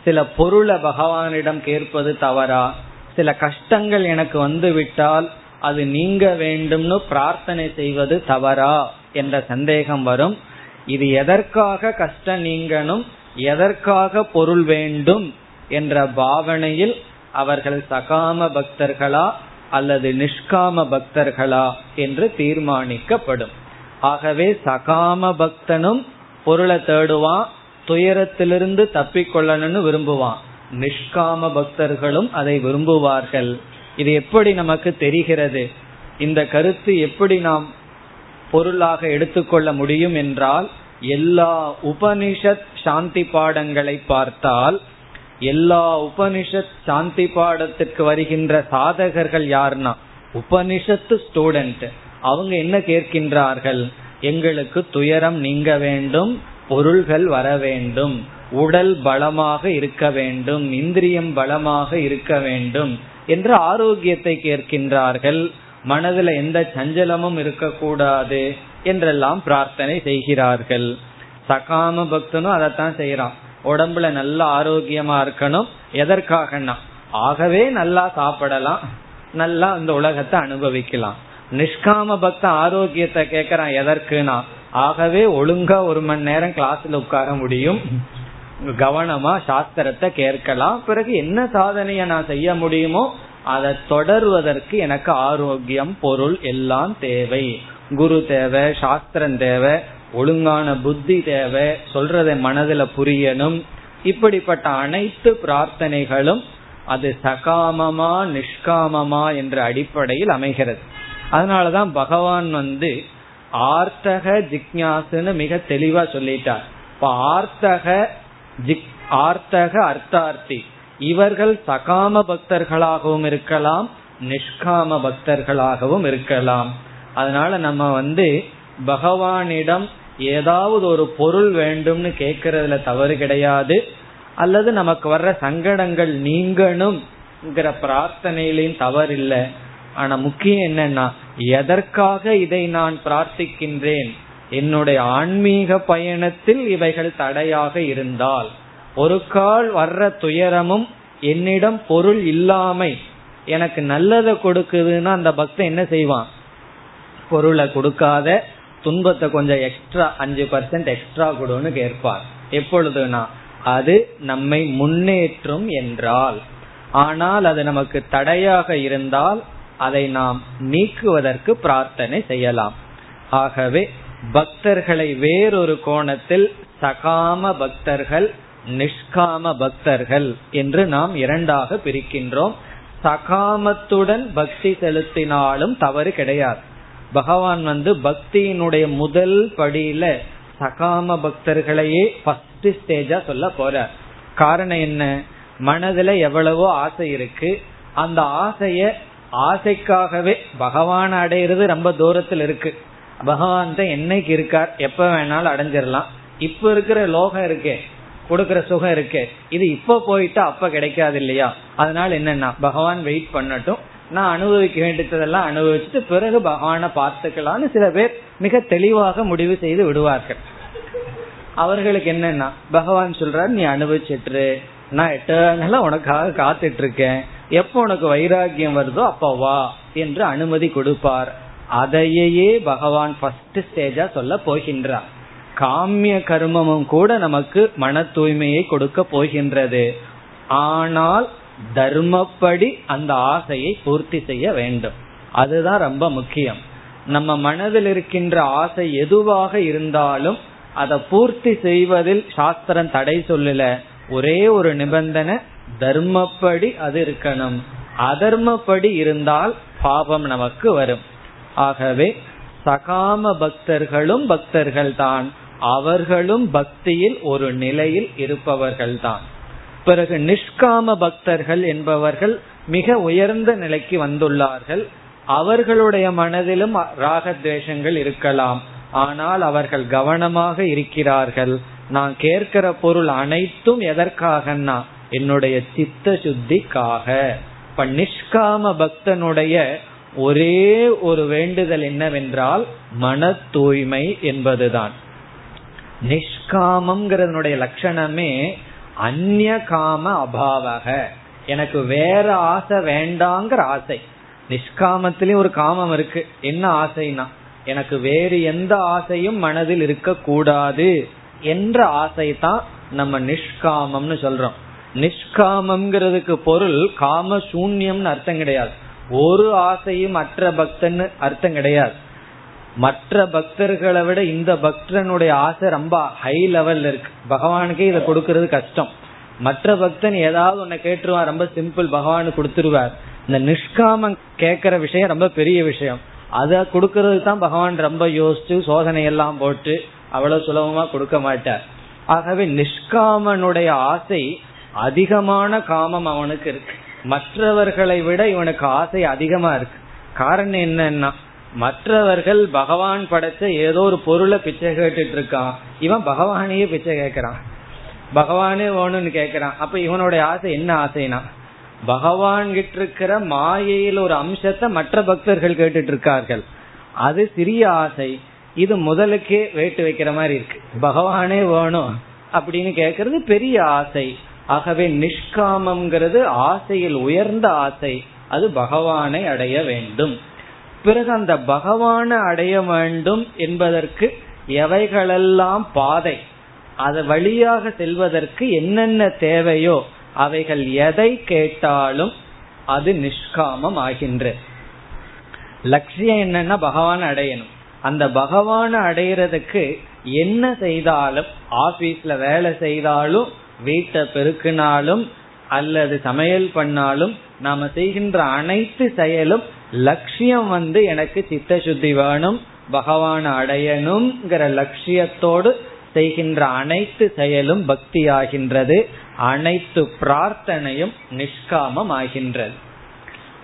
சில பொருளை பகவானிடம் கேட்பது தவறா? சில கஷ்டங்கள் எனக்கு வந்து விட்டால் அது நீங்க வேண்டும்னு பிரார்த்தனை செய்வது தவறா? என்ற சந்தேகம் வரும். இது எதற்காக கஷ்டம் நீங்கணும் எதற்காக பொருள் வேண்டும் என்ற பாவனையில் அவர்கள் சகாம பக்தர்களா அல்லது நிஷ்காம பக்தர்களா என்று தீர்மானிக்கப்படும். ஆகவே சகாம பக்தனும் பொருளை தேடுவான் துயரத்திலிருந்து தப்பிக்கொள்ளணும்னு விரும்புவான். நிஷ்காம பக்தர்களும் அதை விரும்புவார்கள். இது எப்படி நமக்கு தெரிகிறது? இந்த கருத்து எப்படி நாம் பொருளாக எடுத்துக்கொள்ள முடியும் என்றால் எல்லா உபனிஷத் சாந்தி பாடங்களை பார்த்தால் எல்லா உபனிஷத் சாந்தி பாடத்திற்கு வருகின்ற சாதகர்கள் யார்னா? உபனிஷத்து ஸ்டூடெண்ட் அவங்க என்ன கேட்கின்றார்கள்? எங்களுக்கு துயரம் நீங்க வேண்டும் பொருள்கள் வர வேண்டும். உடல் பலமாக இருக்க வேண்டும். இந்திரியம் பலமாக இருக்க வேண்டும் என்று ஆரோக்கியத்தை கேட்கின்றார்கள். மனதுல எந்த சஞ்சலமும் இருக்கக்கூடாது என்றெல்லாம் பிரார்த்தனை செய்கிறார்கள். சகாம பக்தனும் அதைத்தான் செய்யறான் உடம்புல நல்ல ஆரோக்கியமா இருக்கணும். எதற்காகனா ஆகவே நல்லா சாப்பிடலாம். நல்லா இந்த உலகத்தை அனுபவிக்கலாம். நிஷ்காம பக்த ஆரோக்கியத்தை கேட்கறான். எதற்குனா ஆகவே ஒழுங்கா ஒரு மணி நேரம் கிளாஸ்ல உட்கார முடியும். கவனமா சாஸ்திரத்தை கேட்கலாம். பிறகு என்ன சாதனைய நான் செய்ய முடியுமோ அதை தொடர்வதற்கு எனக்கு ஆரோக்கியம் பொருள் எல்லாம் தேவை. குரு தேவை சாஸ்திரம் தேவை ஒழுங்கான புத்தி தேவை சொல்றதை மனதுல புரியணும். இப்படிப்பட்ட அனைத்து பிரார்த்தனைகளும் அது சகாமமா நிஷ்காமமா என்ற அடிப்படையில் அமைகிறது. அதனாலதான் பகவான் வந்து ஆர்த்தக ஜிக்யாசுன்னு மிக தெளிவா சொல்லிட்டார். இப்ப ஆர்த்தக ஜிக் ஆர்த்தக அர்த்தார்த்தி. இவர்கள் சகாம பக்தர்களாகவும் இருக்கலாம் நிஷ்காம பக்தர்களாகவும் இருக்கலாம். அதனால நம்ம வந்து பகவானிடம் ஏதாவது ஒரு பொருள் வேண்டும்னு கேட்கறதுல தவறு கிடையாது. அல்லது நமக்கு வர்ற சங்கடங்கள் நீங்கணும்ங்கிற பிரார்த்தனையிலையும் தவறு இல்லை ஆனா முக்கியம் என்னன்னா எதற்காக இதை நான் பிரார்த்திக்கின்றேன்? என்னுடைய ஆன்மீக பயணத்தில் இவைகள் தடையாக இருந்தால் ஒரு கால் வர்ற துயரமும் என்னிடம் பொருள் இல்லாமை எனக்கு நல்லதை கொடுக்குதுன்னா அந்த பக்தன் என்ன செய்வான்? பொருளை கொடுக்காத துன்பத்தை கொஞ்சம் எக்ஸ்ட்ரா அஞ்சு பர்சன்ட் எக்ஸ்ட்ரா கொடுன்னு கேட்பார். எப்பொழுதுனா அது நம்மை முன்னேற்றும் என்றால். ஆனால் அது நமக்கு தடையாக இருந்தால் அதை நாம் நீக்குவதற்கு பிரார்த்தனை செய்யலாம். ஆகவே பக்தர்களை வேறொரு கோணத்தில் சகாம பக்தர்கள் நிஷ்காம பக்தர்கள் என்று நாம் இரண்டாக பிரிக்கின்றோம். சகாமத்துடன் பக்தி செலுத்தினாலும் தவறு கிடையாது. பகவான் வந்து பக்தியினுடைய முதல் படியில சகாம பக்தர்களையே ஃபர்ஸ்ட் ஸ்டேஜா சொல்ல போறார். காரணம் என்ன? மனதுல எவ்வளவோ ஆசை இருக்கு. அந்த ஆசைய ஆசைக்காகவே பகவான் அடையிறது ரொம்ப தூரத்தில் இருக்கு. பகவான் தான் என்னைக்கு இருக்கார் எப்ப வேணாலும் அடைஞ்சிடலாம் இப்ப இருக்கிற லோகம் இருக்கே கொடுக்கற சுகம் இருக்கே இது இப்ப போயிட்டா அப்ப கிடைக்காது இல்லையா? அதனால என்னன்னா பகவான் வெயிட் பண்ணட்டும். நான் அனுபவிக்க வேண்டியதெல்லாம் அனுபவிச்சுட்டு பிறகு பகவானை பார்த்துக்கலாம்னு சில பேர் மிக தெளிவாக முடிவு செய்து விடுவார்கள். அவர்களுக்கு என்னன்னா பகவான் சொல்றாரு நீ அனுபவிச்சிட்டு நான் எட்டர்னலா உனக்காக காத்துட்டு இருக்கேன். எப்போ உனக்கு வைராகியம் வருதோ அப்ப வா என்று அனுமதி கொடுப்பார். அதையே பகவான் ஃபர்ஸ்ட் ஸ்டேஜா சொல்ல போகின்றார். காமிய கர்மமும் கூட நமக்கு மன தூய்மையை கொடுக்க போகின்றது. ஆனால் தர்மப்படி அந்த ஆசையை பூர்த்தி செய்ய வேண்டும். அதுதான் ரொம்ப முக்கியம். நம்ம மனதில் இருக்கின்ற ஆசை எதுவாக இருந்தாலும் அதை பூர்த்தி செய்வதில் சாஸ்திரம் தடை சொல்லல. ஒரே ஒரு நிபந்தனை தர்மப்படி அது இருக்கணும். அதர்மப்படி இருந்தால் பாபம் நமக்கு வரும். ஆகவே சகாம பக்தர்களும் பக்தர்கள் தான் அவர்களும் பக்தியில் ஒரு நிலையில் இருப்பவர்கள் தான் பிறகு நிஷ்காம பக்தர்கள் என்பவர்கள் மிக உயர்ந்த நிலைக்கு வந்துள்ளார்கள். அவர்களுடைய மனதிலும் ராகத்வேஷங்கள் இருக்கலாம். ஆனால் அவர்கள் கவனமாக இருக்கிறார்கள். நான் கேட்கிற பொருள் அனைத்தும் எதற்காகன்னா என்னுடைய சித்த சுத்திக்காக இப்ப நிஷ்காம பக்தனுடைய ஒரே ஒரு வேண்டுதல் என்னவென்றால் மன தூய்மை என்பதுதான். நிஷ்காமம்ங்கிறதனுடைய லட்சணமே அந்நிய காம அபாவக. எனக்கு வேற ஆசை வேண்டாங்கிற ஆசை. நிஷ்காமத்திலயும் ஒரு காமம் இருக்கு. என்ன ஆசைனா எனக்கு வேறு எந்த ஆசையும் மனதில் இருக்க கூடாது என்ற ஆசை தான் நம்ம நிஷ்காமம்னு சொல்றோம். நிஷ்காமம்ங்கிறதுக்கு பொருள் காம சூன்யம்னு அர்த்தம் கிடையாது. ஒரு ஆசையும் மற்ற பக்தன்னு அர்த்தம் கிடையாது. மற்ற பக்தர்களை விட இந்த பக்தனுடைய ஆசை ரொம்ப ஹை லெவல்ல இருக்கு. பகவானுக்கே இதை கொடுக்கறது கஷ்டம். மற்ற பக்தன் ஏதாவது ஒன்ன கேட்டுருவான் ரொம்ப சிம்பிள் பகவானு கொடுத்துருவார். இந்த நிஷ்காமம் கேட்கிற விஷயம் ரொம்ப பெரிய விஷயம். அத கொடுக்கறது தான் பகவான் ரொம்ப யோசிச்சு சோதனை எல்லாம் போட்டு அவ்வளவு சுலபமா கொடுக்க மாட்டார். ஆகவே நிஷ்காமனுடைய ஆசை அதிகமான காமம் அவனுக்கு இருக்கு. மற்றவர்களை விட இவனுக்கு ஆசை அதிகமா இருக்கு. காரணம் என்னன்னா மற்றவர்கள் பகவான் படைச்ச ஏதோ ஒரு பொருளை பிச்சை கேட்டுட்டு இருக்கான். இவன் பகவானையே பிச்சை கேட்கறான். பகவானே வேணும்னு கேக்குறான் அப்ப இவனுடைய ஆசை என்ன ஆசைனா பகவான் கிட்ட இருக்கிற மாயையில் ஒரு அம்சத்தை மற்ற பக்தர்கள் கேட்டுட்டு இருக்கார்கள். அது சிறிய ஆசை. இது முதலுக்கே வேட்டு வைக்கிற மாதிரி இருக்கு. பகவானே வேணும் அப்படின்னு கேக்குறது பெரிய ஆசை. ஆகவே நிஷ்காமம்ங்கிறது ஆசையில் உயர்ந்த ஆசை. அது பகவானை அடைய வேண்டும். பிறகு அந்த பகவானை அடைய வேண்டும் என்பதற்கு எவைகளெல்லாம் பாதை அது வழியாக செல்வதற்கு என்னென்ன தேவையோ அவைகள் எதை கேட்டாலும் அது நிஷ்காமம் ஆகின்ற. லட்சியம் என்னன்னா பகவான் அடையணும். அந்த பகவானை அடையிறதுக்கு என்ன செய்தாலும் ஆபீஸ்ல வேலை செய்தாலும் வீட்டை பெருக்கினாலும் அல்லது சமையல் பண்ணாலும் நாம செய்கின்ற அனைத்து செயலும் லட்சியம் வந்து எனக்கு சித்த சுத்தி வேணும் பகவான அடையணுங்கிற லட்சியத்தோடு செய்கின்ற அனைத்து செயலும் பக்தி ஆகின்றது அனைத்து பிரார்த்தனையும் நிஷ்காமம் ஆகின்றது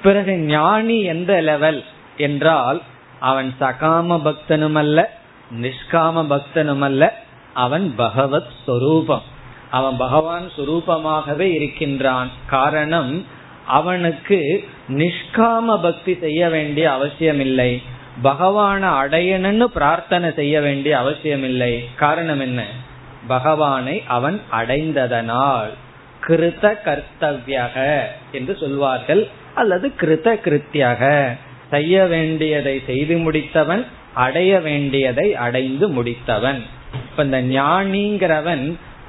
பிறகு ஞானி எந்த லெவல் என்றால் அவன் சகாம பக்தனும் அல்ல நிஷ்காம பக்தனும் அல்ல அவன் பகவத் ஸ்வரூபம் அவன் பகவான் சுரூபமாகவே இருக்கின்றான். காரணம் அவனுக்கு நிஷ்காம பக்தி செய்ய வேண்டிய அவசியம் இல்லை பகவான அடையணும்னு பிரார்த்தனை செய்ய வேண்டிய அவசியம் இல்லை காரணம் என்ன? பகவானை அவன் அடைந்ததனால் கிருத கர்த்தவியக என்று சொல்வார்கள் அல்லது கிருத கிருத்தியாக. செய்ய வேண்டியதை செய்து முடித்தவன் அடைய வேண்டியதை அடைந்து முடித்தவன். இப்ப இந்த ஞானிங்கிறவன்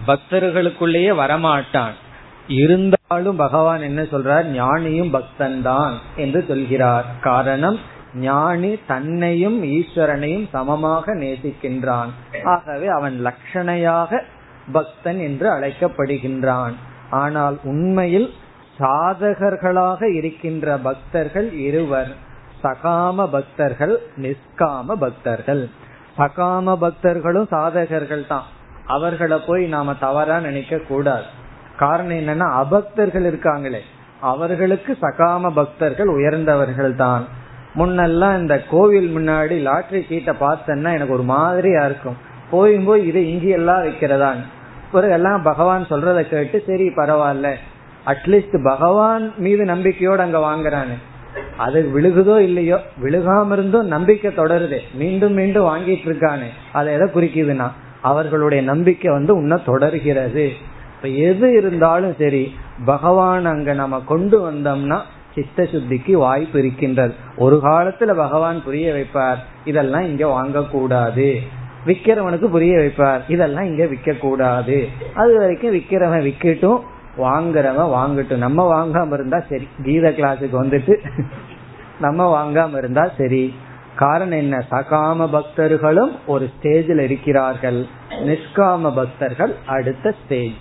பக்தர்களுக்குள்ளேயே வரமாட்டான். இருந்தாலும் பகவான் என்ன சொல்றார்? ஞானியும் பக்தன் தான் என்று சொல்கிறார். காரணம் ஞானி தன்னையும் ஈஸ்வரனையும் சமமாக நேசிக்கின்றான். ஆகவே அவன் லட்சணையாக பக்தன் என்று அழைக்கப்படுகின்றான். ஆனால் உண்மையில் சாதகர்களாக இருக்கின்ற பக்தர்கள் இருவர். சகாம பக்தர்கள் நிஷ்காம பக்தர்கள். சகாம பக்தர்களும் சாதகர்கள் தான் அவர்களை போய் நாம தவறா நினைக்க கூடாது. காரணம் என்னன்னா அபக்தர்கள் இருக்காங்களே. அவர்களுக்கு சகாம பக்தர்கள் உயர்ந்தவர்கள் தான். முன்னெல்லாம் இந்த கோவில் முன்னாடி லாட்ரி சீட்டை பார்த்தேன்னா எனக்கு ஒரு மாதிரியா இருக்கும். போயும் போய் இது இங்கெல்லாம் வைக்கிறதான் பிறகு எல்லாம் பகவான் சொல்றத கேட்டு சரி பரவாயில்ல. அட்லீஸ்ட் பகவான் மீது நம்பிக்கையோடு அங்க வாங்குறானு. அது விழுகுதோ இல்லையோ விழுகாம இருந்தும் நம்பிக்கை தொடருது. மீண்டும் மீண்டும் வாங்கிட்டு இருக்கானு. அதை எதை குறிக்குதுன்னா அவர்களுடைய நம்பிக்கை வந்து உன்ன தொடர்கிறது. இப்ப எது இருந்தாலும் சரி பகவான் அங்க நம்ம கொண்டு வந்தோம்னா சித்த சுத்திக்கு வாய்ப்பு இருக்கின்றது. ஒரு காலத்துல பகவான் புரிய வைப்பார் இதெல்லாம் இங்க வாங்கக்கூடாது. விக்கிறவனுக்கு புரிய வைப்பார் இதெல்லாம் இங்க விற்க கூடாது அது வரைக்கும் விக்கிறவன் விக்கட்டும் வாங்குறவன் வாங்கட்டும். நம்ம வாங்காம இருந்தா சரி கீத கிளாஸுக்கு வந்துட்டு நம்ம வாங்காம இருந்தா சரி. காரணம் என்ன? சகாம பக்தர்களும் ஒரு ஸ்டேஜில் இருக்கிறார்கள். நிஷ்காம பக்தர்கள் அடுத்த ஸ்டேஜ்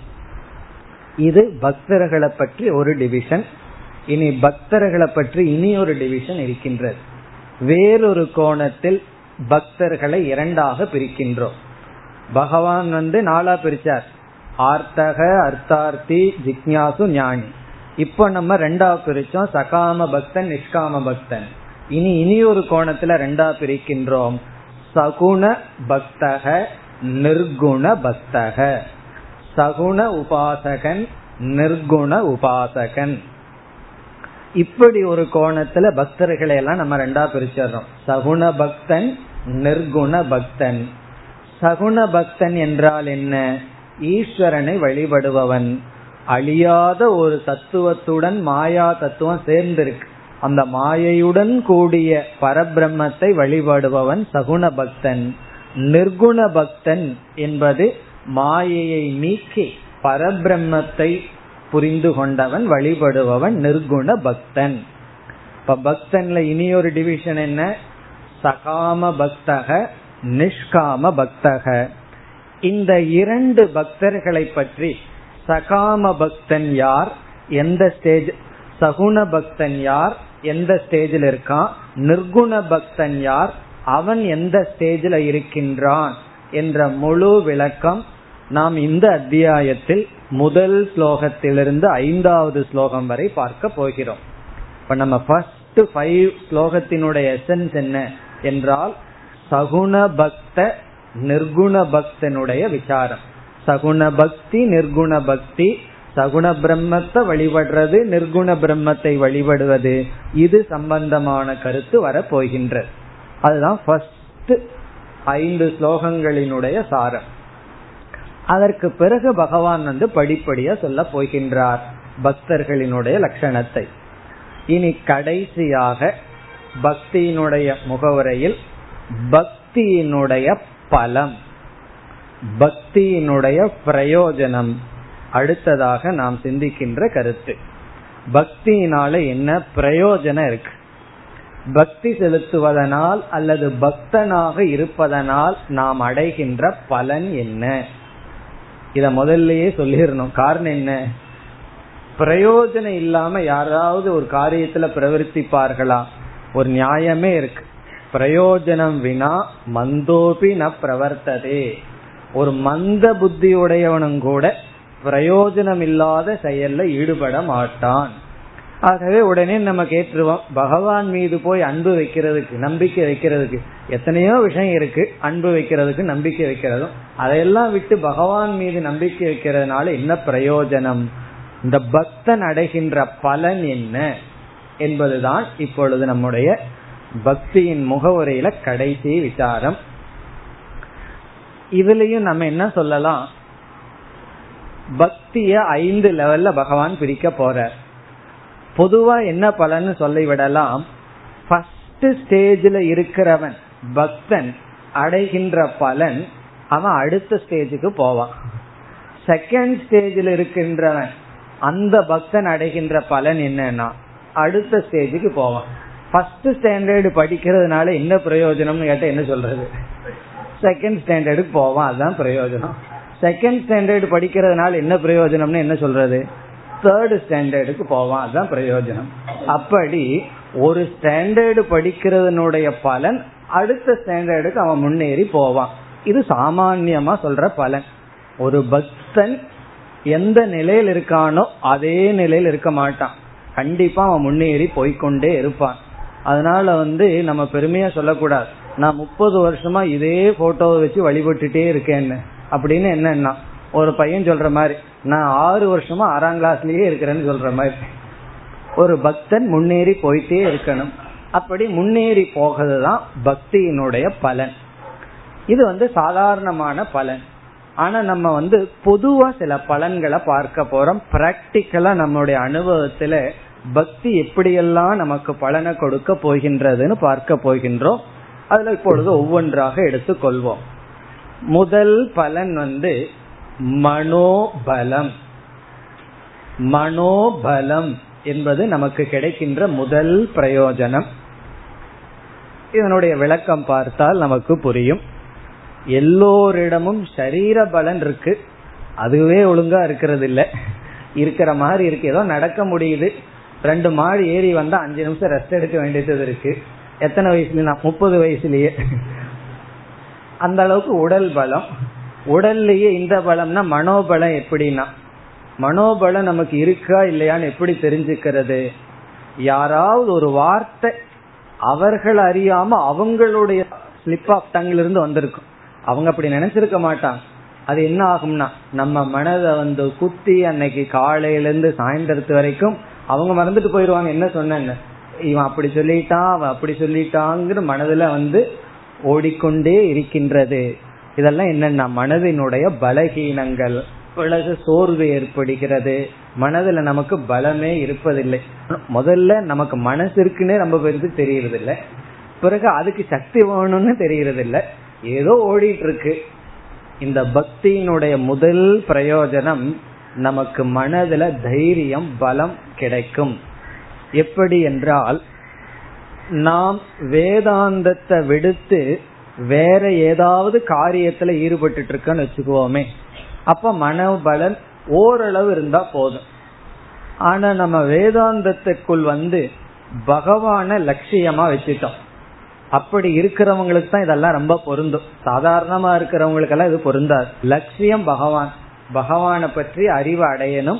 இது பக்தர்களை பற்றி ஒரு டிவிஷன் இனி பக்தர்களை பற்றி இனி ஒரு டிவிஷன் இருக்கின்றது. வேறொரு கோணத்தில் பக்தர்களை இரண்டாக பிரிக்கின்றோம். பகவான் வந்து நாளா பிரிச்சார். ஆர்த்தக அர்த்தார்த்தி ஜிக்யாசு ஞானி. இப்போ நம்ம ரெண்டா பிரிச்சோம். சகாம பக்தன் நிஷ்காம பக்தன். இனி இனி ஒரு கோணத்துல ரெண்டா பிரிக்கின்றோம். சகுண பக்தக நிர்குண பக்தக. சகுண உபாசகன் நிர்குண உபாசகன். இப்படி ஒரு கோணத்துல பக்தர்களை எல்லாம் நம்ம ரெண்டா பிரிச்சிடறோம். சகுண பக்தன் நிர்குண பக்தன். சகுண பக்தன் என்றால் என்ன? ஈஸ்வரனை வழிபடுபவன். அழியாத ஒரு தத்துவத்துடன் மாயா தத்துவம் சேர்ந்திருக்கு. அந்த மாயையுடன் கூடிய பரபிரம்மத்தை வழிபடுபவன் சகுண பக்தன். நிர்குண பக்தன் என்பது மாயையை நீக்கி பரபிரம்மத்தை புரிந்து கொண்டவன் வழிபடுபவன் நிர்குண பக்தன். இப்ப பக்தன்ல இனி ஒரு டிவிஷன் என்ன? சகாம பக்தக நிஷ்காம பக்தக. இந்த இரண்டு பக்தர்களை பற்றி சகாம பக்தன் யார்? எந்த ஸ்டேஜ் சகுண பக்தன் யார்? எந்த ஸ்டேஜில் இருக்கான்? நிர்குண பக்தன் யார்? அவன் எந்த ஸ்டேஜில் இருக்கின்றான்? என்ற முழு விளக்கம் நாம் இந்த அத்தியாயத்தில் முதல் ஸ்லோகத்திலிருந்து ஐந்தாவது ஸ்லோகம் வரை பார்க்க போகிறோம். இப்ப நம்ம ஃபர்ஸ்ட் ஃபைவ் ஸ்லோகத்தினுடைய எசன்ஸ் என்ன என்றால் சகுண பக்த நிர்குண பக்தனுடைய விசாரம். சகுண பக்தி நிர்குண பக்தி சகுண பிரம்மத்தை வழிபடுறது நிர்குண பிரம்மத்தை வழிபடுவது இது சம்பந்தமான கருத்து வரப்போகின்றது. அதுதான் ஃபர்ஸ்ட் ஐந்து ஸ்லோகங்களினுடைய சாரம். அதற்கு பிறகு பகவான் வந்து படிப்படியா சொல்ல போகின்றார் பக்தர்களினுடைய லட்சணத்தை. இனி கடைசியாக பக்தியினுடைய முகவரையில் பக்தியினுடைய பலம் பக்தியினுடைய பிரயோஜனம். அடுத்ததாக நாம் சிந்திக்கின்ற கருத்து. பக்தியினால என்ன பிரயோஜனம் இருக்கு? பக்தி செலுத்துவதனால் அல்லது பக்தனாக இருப்பதனால் நாம் அடைகின்ற பலன் என்ன? இத முதல்லயே சொல்லிடணும். காரணம் என்ன? பிரயோஜனம் இல்லாம யாராவது ஒரு காரியத்துல பிரவர்த்திப்பார்களா? ஒரு நியாயமே இருக்கு. பிரயோஜனம் வினா மந்தோபி ந பிரவர்த்ததே. ஒரு மந்த புத்தியுடையவனும் கூட பிரயோஜனம் இல்லாத செயல்ல ஈடுபட மாட்டான். ஆகவே உடனே நம்ம கேட்டுருவோம் பகவான் மீது போய் அன்பு வைக்கிறதுக்கு நம்பிக்கை வைக்கிறதுக்கு எத்தனையோ விஷயம் இருக்கு. அன்பு வைக்கிறதுக்கு நம்பிக்கை வைக்கிறதும். அதையெல்லாம் விட்டு பகவான் மீது நம்பிக்கை வைக்கிறதுனால என்ன பிரயோஜனம்? இந்த பக்தன் அடைகின்ற பலன் என்ன? என்பதுதான் இப்பொழுது நம்முடைய பக்தியின் முகவுரையில கடைசி விசாரம். இதுலயும் நம்ம என்ன சொல்லலாம்? பக்திய ஐந்து லெவல்ல பகவான் பிரிக்க போறார். பொதுவா என்ன பலன்னு சொல்லிவிடலாம் ஃபர்ஸ்ட் ஸ்டேஜில் இருக்கிறவன் பக்தன் அடைகின்ற பலன் அவன் அடுத்த ஸ்டேஜுக்கு போவான். செகண்ட் ஸ்டேஜில் இருக்கின்றவன் அந்த பக்தன் அடைகின்ற பலன் என்னன்னா அடுத்த ஸ்டேஜுக்கு போவான். ஃபர்ஸ்ட் ஸ்டாண்டர்டு படிக்கிறதுனால என்ன பிரயோஜனம்னு கேட்ட என்ன சொல்றது? செகண்ட் ஸ்டாண்டர்டுக்கு போவான். அதுதான் பிரயோஜனம். செகண்ட் ஸ்டாண்டர்டு படிக்கிறதுனால என்ன பிரயோஜனம்னு என்ன சொல்றது? தேர்டு ஸ்டாண்டர்டுக்கு போவான். அதுதான் பிரயோஜனம். அப்படி ஒரு ஸ்டாண்டர்டு படிக்கிறதுனுடைய பலன் அடுத்த ஸ்டாண்டர்டுக்கு அவன் முன்னேறி போவான். இது சாமான்யமா சொல்ற பலன். ஒரு பக்தன் எந்த நிலையில் இருக்கானோ அதே நிலையில் இருக்க மாட்டான். கண்டிப்பா அவன் முன்னேறி போய்கொண்டே இருப்பான். அதனால வந்து நம்ம பெருமையா சொல்லக்கூடாது. நான் முப்பது வருஷமா இதே போட்டோவை வச்சு வழிபட்டுட்டே இருக்கேன்னு. அப்படின்னு என்னன்னா ஒரு பையன் சொல்ற மாதிரி நான் ஆறு வருஷமா ஆறாம் கிளாஸ்லயே இருக்கிறேன்னு சொல்ற மாதிரி. ஒரு பக்தன் முன்னேறி போயிட்டே இருக்கணும். அப்படி முன்னேறி போகிறதுதான் பக்தியினுடைய பலன். இது வந்து சாதாரணமான பலன். ஆனா நம்ம வந்து பொதுவா சில பலன்களை பார்க்க போறோம். பிராக்டிக்கலா நம்மளுடைய அனுபவத்துல பக்தி எப்படியெல்லாம் நமக்கு பலனை கொடுக்க போகின்றதுன்னு பார்க்க போகின்றோம். அதுல இப்பொழுது ஒவ்வொன்றாக எடுத்துக்கொள்வோம். முதல் பலன் வந்து மனோபலம். மனோபலம் என்பது நமக்கு கிடைக்கின்ற முதல் பிரயோஜனம். இதனுடைய விளக்கம் பார்த்தால் நமக்கு புரியும். எல்லோரிடமும் சரீர பலன் இருக்கு. அதுவே ஒழுங்கா இருக்கிறது இல்லை இருக்கிற மாதிரி இருக்கு. ஏதோ நடக்க முடியுது. ரெண்டு மாடு ஏறி வந்தா அஞ்சு நிமிஷம் ரெஸ்ட் எடுக்க வேண்டியது இருக்கு. எத்தனை வயசுல முப்பது வயசுலயே. அந்த அளவுக்கு உடல் பலம். உடல்லையே இந்த பலம்னா மனோபலம் எப்படின்னா? மனோபலம் நமக்கு இருக்கா இல்லையான்னு எப்படி தெரிஞ்சுக்கிறது? யாராவது ஒரு வார்த்தை அவர்கள் அறியாம அவங்களுடைய ஸ்லிப் ஆஃப் டங்கிலிருந்து வந்திருக்கும். அவங்க அப்படி நினைச்சிருக்க மாட்டாங்க. அது என்ன ஆகும்னா நம்ம மனதை வந்து குத்தி அன்னைக்கு காலையில இருந்து சாயந்தரத்து வரைக்கும் அவங்க மறந்துட்டு போயிருவாங்க என்ன சொன்ன இவன் அப்படி சொல்லிட்டான் அவன் அப்படி சொல்லிட்டாங்கிற மனதுல வந்து ஓடிக்கொண்டே இருக்கின்றது. இதெல்லாம் என்னன்னா மனதினுடைய பலகீனங்கள் பிறகு சோர்வு ஏற்படுகிறது. மனதுல நமக்கு பலமே இருப்பதில்லை. முதல்ல நமக்கு மனசு இருக்குன்னே ரொம்ப பேருக்கு தெரியறது இல்லை பிறகு அதுக்கு சக்தி வேணும்னு தெரியறது இல்லை ஏதோ ஓடிட்டு இருக்கு இந்த பக்தியினுடைய முதல் பிரயோஜனம் நமக்கு மனதுல தைரியம் பலம் கிடைக்கும். எப்படி என்றால் நாம் வேதாந்தத்தை விடுத்து வேற ஏதாவது காரியத்துல ஈடுபட்டு இருக்கோன்னு வச்சுக்குவோமே. அப்ப மனோபலன் ஓரளவு இருந்தா போதும். ஆனா நம்ம வேதாந்தத்துக்குள் வந்து பகவான லட்சியமா வச்சுட்டோம். அப்படி இருக்கிறவங்களுக்கு தான் இதெல்லாம் ரொம்ப பொருந்தும். சாதாரணமா இருக்கிறவங்களுக்கெல்லாம் இது பொருந்தாது. லட்சியம் பகவான். பகவானை பற்றி அறிவு அடையணும்.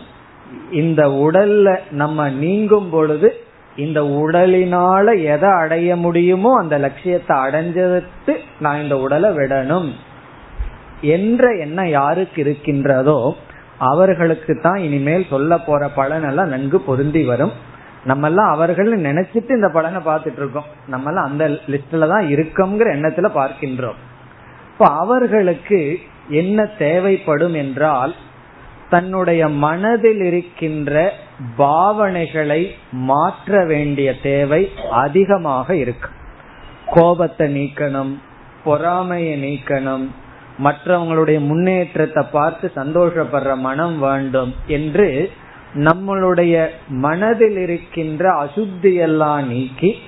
இந்த உடல்ல நம்ம நீங்கும் பொழுது இந்த உடலினால எதை அடைய முடியுமோ அந்த லட்சியத்தை அடைஞ்சதுக்கு நான் இந்த உடலை விடணும். என்ற எண்ணம் யாருக்கு இருக்கின்றதோ அவர்களுக்கு தான் இனிமேல் சொல்ல போற பலன் எல்லாம் நன்கு பொருந்தி வரும். நம்ம எல்லாம் அவர்கள் நினைச்சிட்டு இந்த பலனை பார்த்துட்டு இருக்கோம். நம்ம எல்லாம் அந்த லிஸ்ட்ல தான் இருக்கோங்கிற எண்ணத்துல பார்க்கின்றோம். இப்ப அவர்களுக்கு என்ன தேவைப்படும் என்றால் தன்னுடைய மனதில் இருக்கின்ற பாவனைகளை மாற்ற வேண்டிய தேவை அதிகமாக இருக்கு. கோபத்தை நீக்கணும் பொறாமையை நீக்கணும் மற்றவங்களுடைய முன்னேற்றத்தை பார்த்து சந்தோஷப்படுற மனம் வேண்டும் என்று நம்மளுடைய மனதில் இருக்கின்ற அசுத்தியெல்லாம் நீக்கி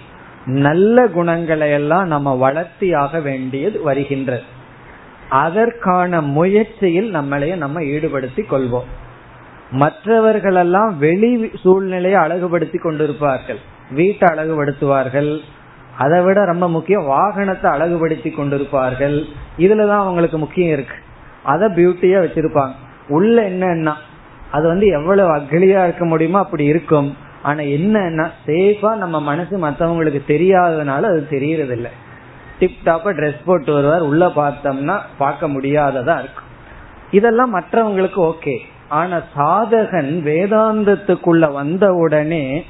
நல்ல குணங்களை எல்லாம் நம்ம வளர்த்தியாக வேண்டியது வருகின்றது. அதற்கான முயற்சியில் நம்மளைய நம்ம ஈடுபடுத்தி கொள்வோம். மற்றவர்களெல்லாம் வெளி சூழ்நிலையை அழகுபடுத்தி கொண்டிருப்பார்கள். வீட்டை அழகுபடுத்துவார்கள். அதை விட ரொம்ப முக்கியம் வாகனத்தை அழகுபடுத்தி கொண்டிருப்பார்கள். இதுலதான் அவங்களுக்கு முக்கியம் இருக்கு. அதை பியூட்டியா வச்சிருப்பாங்க. உள்ள என்னன்னா அது வந்து எவ்வளவு அகலியா இருக்க முடியுமோ அப்படி இருக்கும். ஆனா என்னன்னா சேஃபா நம்ம மனசு மற்றவங்களுக்கு தெரியாததுனால அது தெரியறதில்லை. டிப் டாப்பா ட்ரெஸ் போட்டு வருவார். உள்ள பார்த்தோம்னா பார்க்க முடியாததா இருக்கும். இதெல்லாம் மற்றவங்களுக்கு ஓகே. ஆனா சாதகன் வேதாந்தத்துக்குள்ள வந்த உடனே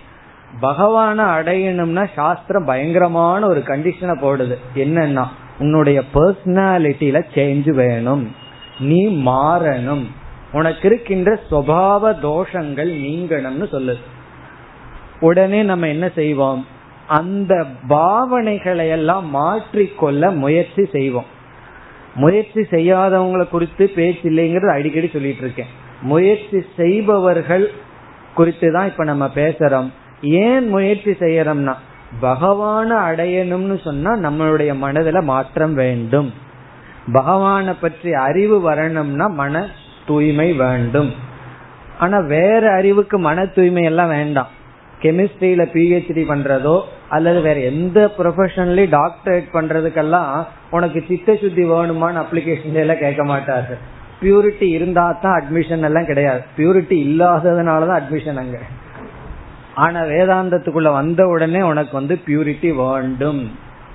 பகவான அடையணும்னா சாஸ்திரம் பயங்கரமான ஒரு கண்டிஷனை போடுது. என்னன்னா உன்னுடைய பர்சனாலிட்டியில சேஞ்ச் வேணும். நீ மாறணும். உனக்கு இருக்கின்ற சுவாவ தோஷங்கள் நீங்கணும்னு சொல்லுது. உடனே நம்ம என்ன செய்வோம்? அந்த பாவனைகளை எல்லாம் மாற்றிக்கொள்ள முயற்சி செய்வோம். முயற்சி செய்யாதவங்களை குறித்து பேச்சு இல்லைங்கிறது அடிக்கடி சொல்லிட்டு இருக்கேன். முயற்சி செய்பவர்கள் குறித்து தான் இப்ப நம்ம பேசுறோம். ஏன் முயற்சி செய்யறோம்னா பகவான அடையணும்னு சொன்னா நம்மளுடைய மனதுல மாற்றம் வேண்டும். பகவானை பற்றி அறிவு வரணும்னா மன தூய்மை வேண்டும். ஆனா வேற அறிவுக்கு மன தூய்மை எல்லாம் வேண்டாம். கெமிஸ்ட்ரியில பிஹெச்டி பண்றதோ அல்லது வேற எந்த ப்ரொஃபஷன்லயும் டாக்டரேட் பண்றதுக்கெல்லாம் உனக்கு சித்த சுத்தி வேணுமான்னு அப்ளிகேஷன் எல்லாம் கேட்க மாட்டாரு. பியூரிட்டி இருந்தா தான் அட்மிஷன் எல்லாம் கிடையாது. பியூரிட்டி இல்லாததுனாலதான் அட்மிஷன் அங்க. ஆனா வேதாந்தத்துக்குள்ள வந்த உடனே உனக்கு வந்து பியூரிட்டி வேண்டும்.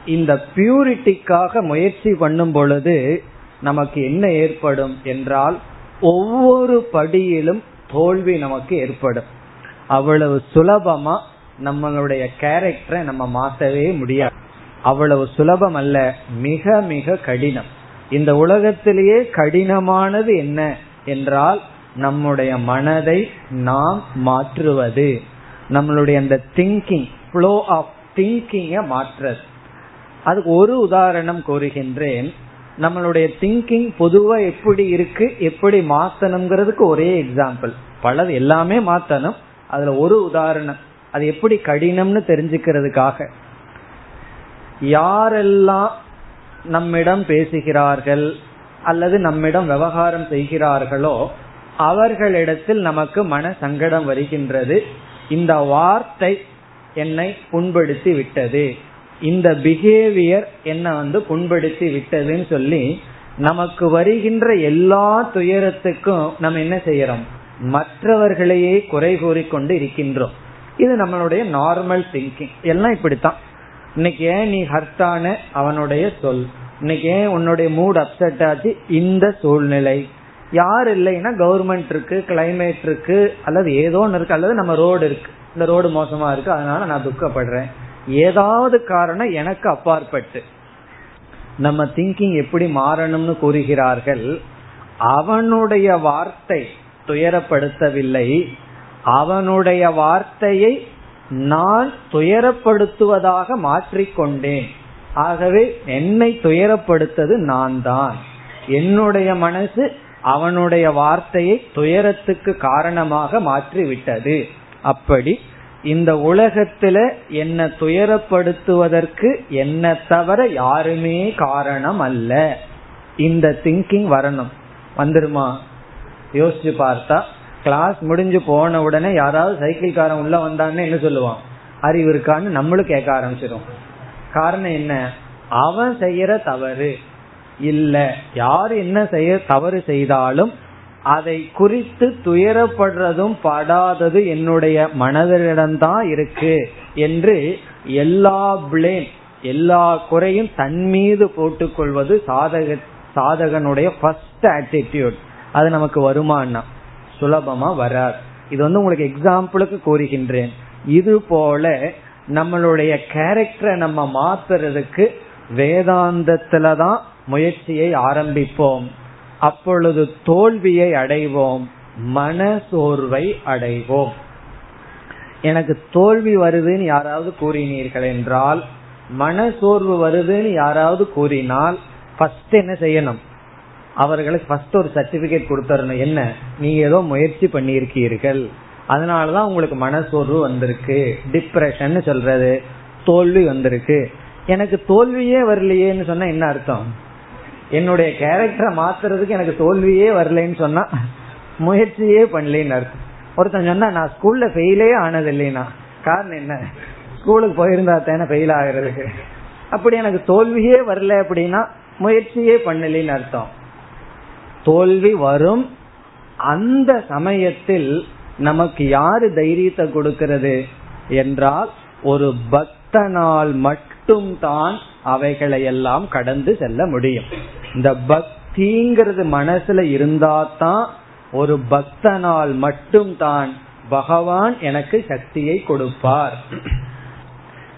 இந்த பியூரிட்டிக்காக முயற்சி பண்ணும் பொழுது நமக்கு என்ன ஏற்படும் என்றால் ஒவ்வொரு படியிலும் தோல்வி நமக்கு ஏற்படும். அவ்வளவு சுலபமா நம்மளுடைய கேரக்டரை நம்ம மாத்தவே முடியாது. அவ்வளவு சுலபம் அல்ல மிக மிக கடினம். இந்த உலகத்திலேயே கடினமானது என்ன என்றால் நம்முடைய மனதை நாம் மாற்றுவது. நம்மளுடைய அந்த திங்கிங் ஃப்ளோ ஆஃப் திங்கிங்க மாற்றுறது. அதுக்கு ஒரு உதாரணம் கூறுகின்றேன். நம்மளுடைய திங்கிங் பொதுவா எப்படி இருக்கு எப்படி மாத்தணுங்கிறதுக்கு ஒரே எக்ஸாம்பிள் பலது எல்லாமே மாத்தணும். அதுல ஒரு உதாரணம். அது எப்படி கடினம்னு தெரிஞ்சுக்கிறதுக்காக. யாரெல்லாம் நம்மிடம் பேசுகிறார்கள் அல்லது நம்மிடம் விவகாரம் செய்கிறார்களோ அவர்களிடத்தில் நமக்கு மன சங்கடம் வருகின்றது. இந்த வார்த்தை என்னை புண்படுத்தி விட்டது. இந்த பிஹேவியர் என்ன வந்து புண்படுத்தி விட்டதுன்னு சொல்லி நமக்கு வருகின்ற எல்லா துயரத்துக்கும் நம்ம என்ன செய்யறோம்? மற்றவர்களையே குறை கூறிக்கொண்டு இருக்கின்றோம். இது நம்மளுடைய நார்மல் திங்கிங் எல்லாம் இப்படித்தான். இன்னைக்கு ஏன் நீ ஹர்த்தான அவனுடைய சொல்? இன்னைக்கு ஏன் உன்னுடைய மூட் அப்செட் ஆச்சு? இந்த சூழ்நிலை. யார் இல்லைன்னா கவர்மெண்ட் இருக்கு கிளைமேட் இருக்கு அல்லது ஏதோ ஒன்று இருக்கு அல்லது நம்ம ரோடு இருக்கு. இந்த ரோடு மோசமா இருக்கு அதனால நான் துக்கப்படுறேன். ஏதாவது காரணம் எனக்கு அப்பாற்பட்டு. நம்ம திங்கிங் எப்படி மாறணும்னு கூறுகிறார்கள்? அவனுடைய வார்த்தை துயரப்படுத்தவில்லை. அவனுடைய வார்த்தையை நான் துயரப்படுத்துவதாக மாற்றிக்கொண்டேன். ஆகவே என்னை துயரப்படுத்தது நான் தான் என்னுடைய மனசு அவனுடைய வார்த்தையை துயரத்துக்கு காரணமாக மாற்றி விட்டது அப்படி இந்த உலகத்துல என்ன துயரப்படுத்துவதற்கு என்ன தவிர யாருமே காரணம் அல்ல. இந்த திங்கிங் வரணும். வந்துருமா? யோசிச்சு பார்த்தா கிளாஸ் முடிஞ்சு போன உடனே யாராவது சைக்கிள்காரன் உள்ள வந்தான்னு என்ன சொல்லுவான்? அறிவு இருக்கான்னு நம்மளும் கேட்க ஆரம்பிச்சிடும் காரணம் என்ன? அவன் செய்யற தவறு. இல்ல யார் என்ன செய்ய தவறு செய்தாலும் அதை குறித்து துயரப்படுறதும் படாதது என்னுடைய மனதிடம்தான் இருக்கு என்று எல்லா பிளேம் எல்லா குறையும் தன் மீது போட்டுக்கொள்வது சாதக சாதகனுடைய ஃபர்ஸ்ட் ஆட்டிடியூட் அது நமக்கு வருமானா? சுலபமா வராது. இது வந்து உங்களுக்கு எக்ஸாம்பிளுக்கு கூறுகின்றேன். இது போல நம்மளுடைய கேரக்டரை நம்ம மாத்துறதுக்கு வேதாந்தத்துலதான் முயற்சியை ஆரம்பிப்போம். அப்பொழுது தோல்வியை அடைவோம். மன சோர்வை அடைவோம். எனக்கு தோல்வி வருதுன்னு யாராவது கூறினீர்கள் என்றால் மன சோர்வு வருதுன்னு யாராவது கூறினால் ஃபர்ஸ்ட் என்ன செய்யணும்? அவர்களுக்கு ஃபர்ஸ்ட் ஒரு சர்டிபிகேட் கொடுத்தரணும். என்ன? நீங்க ஏதோ முயற்சி பண்ணியிருக்கீர்கள். அதனாலதான் உங்களுக்கு மனசோர்வு வந்திருக்கு. டிப்ரெஷன் சொல்றது. தோல்வி வந்திருக்கு. எனக்கு தோல்வியே வரலையேன்னு சொன்னா என்ன அர்த்தம்? என்னுடைய கேரக்டரை மாத்துறதுக்கு எனக்கு தோல்வியே வரலன்னு சொன்னா முயற்சியே பண்ணலன்னு அர்த்தம். ஒருத்தன் சொன்னா நான் ஸ்கூல்ல ஃபெயிலே ஆனது இல்லைனா காரணம் என்ன? ஸ்கூலுக்கு போயிருந்தா தானே ஃபெயில் ஆகுறதுக்கு. அப்படி எனக்கு தோல்வியே வரல அப்படின்னா முயற்சியே பண்ணலன்னு அர்த்தம். தோல்வி வரும் அந்த சமயத்தில் நமக்கு யாரு தைரியத்தை கொடுக்கிறது என்றால் ஒரு பக்தனால் மட்டும் தான் அவைகளை எல்லாம் கடந்து செல்ல முடியும். இந்த பக்திங்கிறது மனசுல இருந்தா தான் ஒரு பக்தனால் மட்டும் தான் பகவான் எனக்கு சக்தியை கொடுப்பார்.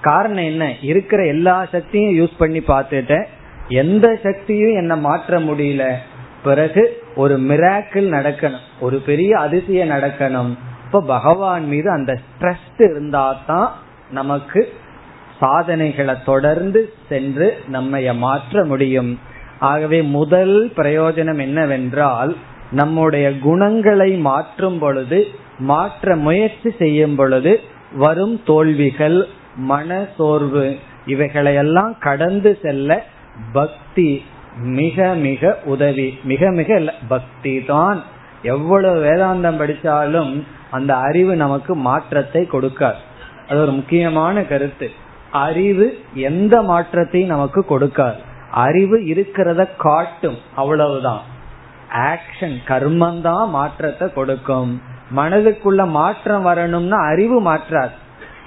காரணம் என்ன? இருக்கிற எல்லா சக்தியும் யூஸ் பண்ணி பார்த்துட்டேன். எந்த சக்தியும் என்ன மாற்ற முடியல. பிறகு ஒரு மிராக்கிள் நடக்கணும். ஒரு பெரிய அதிசயம் நடக்கணும். இப்ப பகவான் மீது அந்த ட்ரஸ்ட் இருந்தா தான் நமக்கு சாதனைகளை தொடர்ந்து சென்று நம்மைய மாற்ற முடியும். ஆகவே முதல் பிரயோஜனம் என்னவென்றால் நம்முடைய குணங்களை மாற்றும் பொழுது மாற்ற முயற்சி செய்யும் பொழுது வரும் தோல்விகள் மன சோர்வு இவைகளையெல்லாம் கடந்து செல்ல பக்தி மிக மிக உதவி மிக மிக பக்தி தான் எவ்வளவு வேதாந்தம் படிச்சாலும் அந்த அறிவு நமக்கு மாற்றத்தை கொடுக்காது. அது ஒரு முக்கியமான கருத்து. அறிவு எந்த மாற்றத்தையும் நமக்கு கொடுக்காது. அறிவு இருக்கிறத காட்டும் அவ்வளவுதான். ஆக்ஷன் கர்மம் தான் மாற்றத்தை கொடுக்கும். மனதுக்குள்ள மாற்றம் வரணும்னா அறிவு மாற்றாது.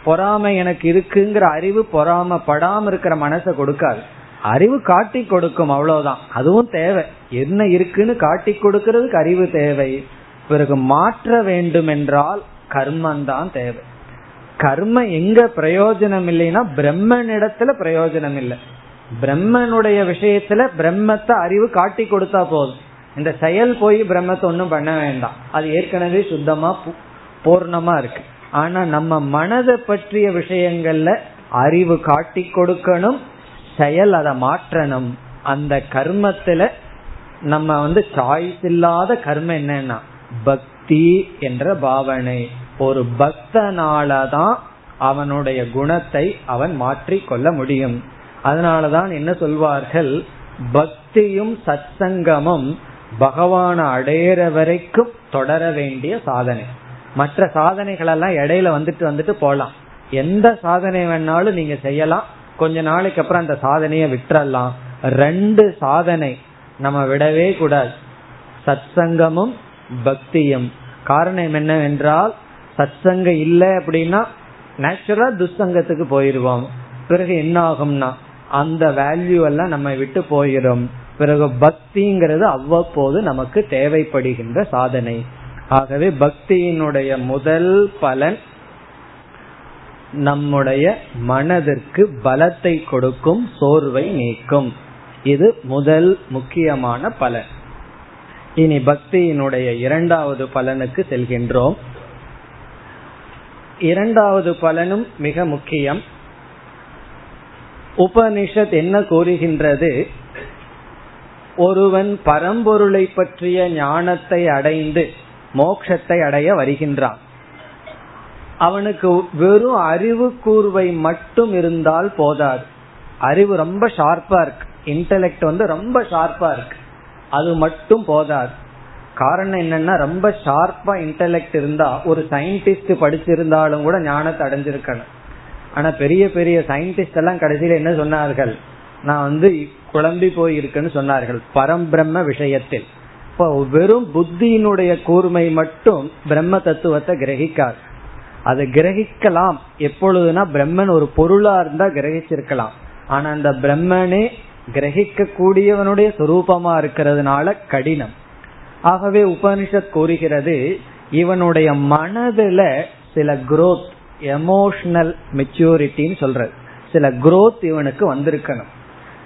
பொறாமை எனக்கு இருக்குங்கிற அறிவு பொறாம படாம இருக்கிற மனசை கொடுக்காது. அறிவு காட்டி கொடுக்கும் அவ்வளவுதான். அதுவும் தேவை. என்ன இருக்குன்னு காட்டி கொடுக்கறதுக்கு அறிவு தேவை. பிறகு மாற்ற வேண்டும் என்றால் கர்மம் தான் தேவை. கர்ம எங்க பிரயோஜனம் இல்லைன்னா பிரம்மனிடத்துல பிரயோஜனம் இல்லை. பிரம்மனுடைய விஷயத்துல பிரம்மத்தை அறிவு காட்டி கொடுத்தா போதும். இந்த செயல் போய் பிரம்மத்தை ஒன்றும் பண்ண வேண்டாம். அது ஏற்கனவே சுத்தமா பூர்ணமா இருக்கு. ஆனா நம்ம மனதை பற்றிய விஷயங்கள்ல அறிவு காட்டி கொடுக்கணும் செயல் அதை மாற்றணும். அந்த கர்மத்துல நம்ம வந்து சாய்ஸ் இல்லாத கர்மம் என்னன்னா பக்தி என்ற பாவனை. ஒரு பக்தனாலதான் அவனுடைய குணத்தை அவன் மாற்றி கொள்ள முடியும். அதனாலதான் என்ன சொல்வார்கள்? பக்தியும் சத்சங்கமும் பகவான அடையிற வரைக்கும் தொடர வேண்டிய சாதனை. மற்ற சாதனைகள் எல்லாம் இடையில வந்துட்டு வந்துட்டு போலாம். எந்த சாதனை வேணாலும் நீங்க செய்யலாம். கொஞ்ச நாளைக்கு அப்புறம் அந்த சாதனையை விட்டுறலாம். ரெண்டு சாதனை நம்ம விடவே கூடாது. சத்சங்கமும் பக்தியும். காரணம் என்னவென்றால் சத்சங்க இல்லை அப்படின்னா நேச்சுரலா துஸ்சங்கத்துக்கு போயிருவோம். பிறகு என்ன ஆகும்னா அந்த வேல்யூ எல்லாம் நம்ம விட்டு போயிடும் பிறகு பக்திங்கிறது அவ்வப்போது நமக்கு தேவைப்படுகின்ற சாதனை. ஆகவே பக்தியினுடைய முதல் பலன் நம்முடைய மனதிற்கு பலத்தை கொடுக்கும் சோர்வை நீக்கும். இது முதல் முக்கியமான பலன். இனி பக்தியினுடைய இரண்டாவது பலனுக்கு செல்கின்றோம். இரண்டாவது பலனும் மிக முக்கியம். உபனிஷத் என்ன கூறுகின்றது? ஒருவன் பரம்பொருளை பற்றிய ஞானத்தை அடைந்து மோட்சத்தை அடைய வருகின்றான். அவனுக்கு வெறும் அறிவு கூர்வை மட்டும் இருந்தால் போதாது. அறிவு ரொம்ப ஷார்ப்பா இருக்கு. இன்டலெக்ட் வந்து ரொம்ப ஷார்ப்பா இருக்கு. அது மட்டும் போதாது. காரணம் என்னன்னா ரொம்ப ஷார்ப்பா இன்டலெக்ட் இருந்தா ஒரு சயின்டிஸ்ட் படிச்சிருந்தாலும் கூட ஞானத்தை அடைஞ்சிருக்கணும். ஆனா பெரிய பெரிய சயின்டிஸ்ட் எல்லாம் கடைசியில என்ன சொன்னார்கள்? நான் வந்து குழம்பி போயிருக்குன்னு சொன்னார்கள். பரம்பிரம்ம விஷயத்தில். இப்போ வெறும் புத்தியினுடைய கூர்மை மட்டும் பிரம்ம தத்துவத்தை கிரகிக்காது. அதை கிரகிக்கலாம். எப்பொழுதுனா பிரம்மன் ஒரு பொருளா இருந்தா கிரகிச்சிருக்கலாம். ஆனா அந்த பிரம்மனே கிரகிக்க கூடியவனுடைய சுரூபமா இருக்கிறதுனால கடினம். ஆகவே உபனிஷத் கூறுகிறது இவனுடைய மனதுல சில குரோத் எமோஷனல் மெச்சூரிட்டின்னு சொல்றது. சில குரோத் இவனுக்கு வந்திருக்கணும்.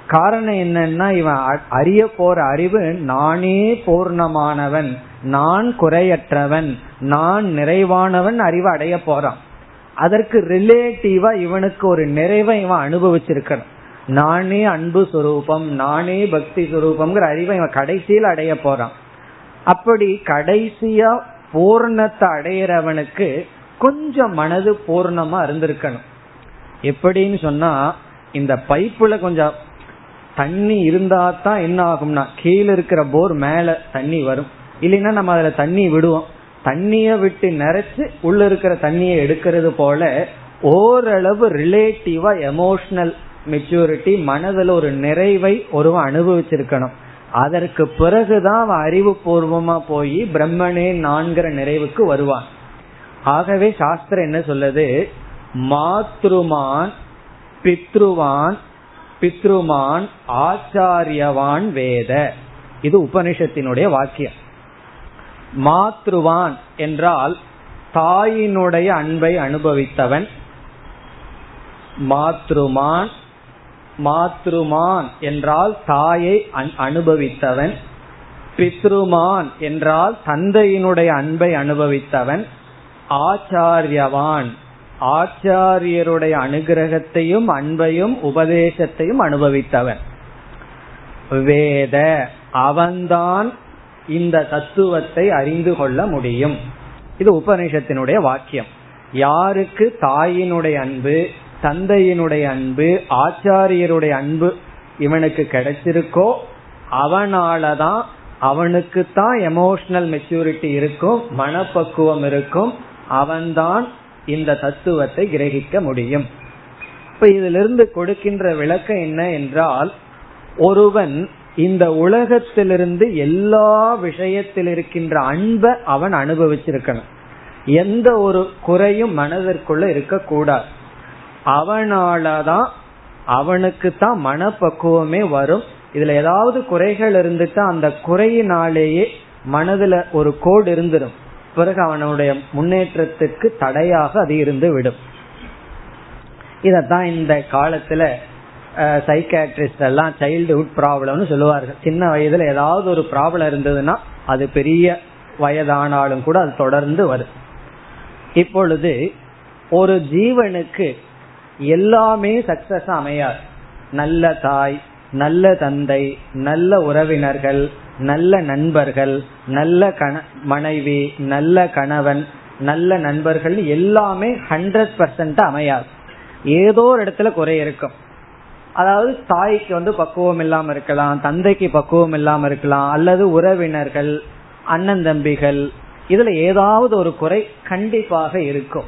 காரணம் என்னன்னா இவன் அறிய போற அறிவு நானே பூர்ணமானவன். நான் குறையற்றவன் நான் நிறைவானவன் அறிவு அடைய போறான். அதற்கு ரிலேட்டிவா இவனுக்கு ஒரு நிறைவை இவன் அனுபவிச்சிருக்கணும். நானே அன்பு சுரூபம் நானே பக்தி சுரூபம்ங்கிற அறிவை இவன் கடைசியில் அடைய போறான். அப்படி கடைசியா பூர்ணத்தை அடையிறவனுக்கு கொஞ்சம் மனது பூர்ணமா இருந்திருக்கணும். எப்படின்னு சொன்னா இந்த பைப்புல கொஞ்சம் தண்ணி இருந்தா தான் என்ன ஆகும்னா கீழே இருக்கிற போர் மேல தண்ணி வரும். இல்லைன்னா நம்ம அதுல தண்ணி விடுவோம். தண்ணிய விட்டு நிறைச்சு உள்ள இருக்கிற தண்ணியை எடுக்கிறது போல ஓரளவு ரிலேட்டிவா எமோஷனல் மெச்சூரிட்டி மனதில் ஒரு நிறைவை ஒருவன் அனுபவிச்சிருக்கணும். அதற்கு பிறகுதான் அவன் அறிவு பூர்வமா போய் பிரம்மனே நான்கிற நிறைவுக்கு வருவான். ஆகவே சாஸ்திரம் என்ன சொல்லுது? மாத்ருமான் பித்ருவான் பித்ருமான் ஆச்சாரியவான் வேத. இது உபனிஷத்தினுடைய வாக்கியம். மாத்ருவான் என்றால் தாயினுடைய அன்பை அனுபவித்தவன். மாத்ருமான் மாத்ருமான் என்றால் தாயை அனுபவித்தவன். பித்ருமான் என்றால் தந்தையினுடைய அன்பை அனுபவித்தவன். ஆச்சாரியவான் ஆச்சாரியருடைய அனுகிரகத்தையும் அன்பையும் உபதேசத்தையும் அனுபவித்தவன். வேத அவன்தான் இந்த தத்துவத்தை அறிந்து கொள்ள முடியும். இது உபநிஷத்தினுடைய வாக்கியம். யாருக்கு தாயினுடைய அன்பு தந்தையினுடைய அன்பு ஆச்சாரியருடைய அன்பு இவனுக்கு கிடைச்சிருக்கோ அவனாலதான் அவனுக்கு தான் எமோஷனல் மெச்சூரிட்டி இருக்கும் மனப்பக்குவம் இருக்கும் அவன்தான் இந்த தத்துவத்தை கிரகிக்க முடியும். இப்ப இதிலிருந்து கொடுக்கின்ற விளக்கம் என்ன என்றால் ஒருவன் இந்த உலகத்திலிருந்து எல்லா விஷயத்தில் இருக்கின்ற அன்பை அவன் அனுபவிச்சிருக்கணும். எந்த ஒரு குறையும் மனதிற்குள்ள இருக்கக்கூடாது. அவனாலதான் அவனுக்கு தான் மனப்பக்குவமே வரும். இதுல ஏதாவது குறைகள் இருந்துட்டா அந்த குறையினாலேயே மனதுல ஒரு கோடு இருந்துடும் பிறகு அவனுடைய முன்னேற்றத்துக்கு தடையாக அது இருந்து விடும் இதத்தான் இந்த காலத்துல சைக்காட்ரிஸ்ட் எல்லாம் சைல்டுஹுட் ப்ராப்ளம்னு சொல்லுவார்கள். சின்ன வயதுல ஏதாவது ஒரு ப்ராப்ளம் இருந்ததுன்னா அது பெரிய வயதானாலும் கூட அது தொடர்ந்து வரும். இப்பொழுது ஒரு ஜீவனுக்கு எல்லாமே சக்சஸ் அமையாது. நல்ல தாய் நல்ல தந்தை நல்ல உறவினர்கள் நல்ல நண்பர்கள் நல்ல கண மனைவி நல்ல கணவன் நல்ல நண்பர்கள் எல்லாமே ஹண்ட்ரட் பர்சன்ட் அமையாது. ஏதோ ஒரு இடத்துல குறை இருக்கும். அதாவது தாய்க்கு வந்து பக்குவம் இல்லாம இருக்கலாம் தந்தைக்கு பக்குவம் இல்லாம இருக்கலாம் அல்லது உறவினர்கள் அண்ணன் தம்பிகள் இதுல ஏதாவது ஒரு குறை கண்டிப்பாக இருக்கும்.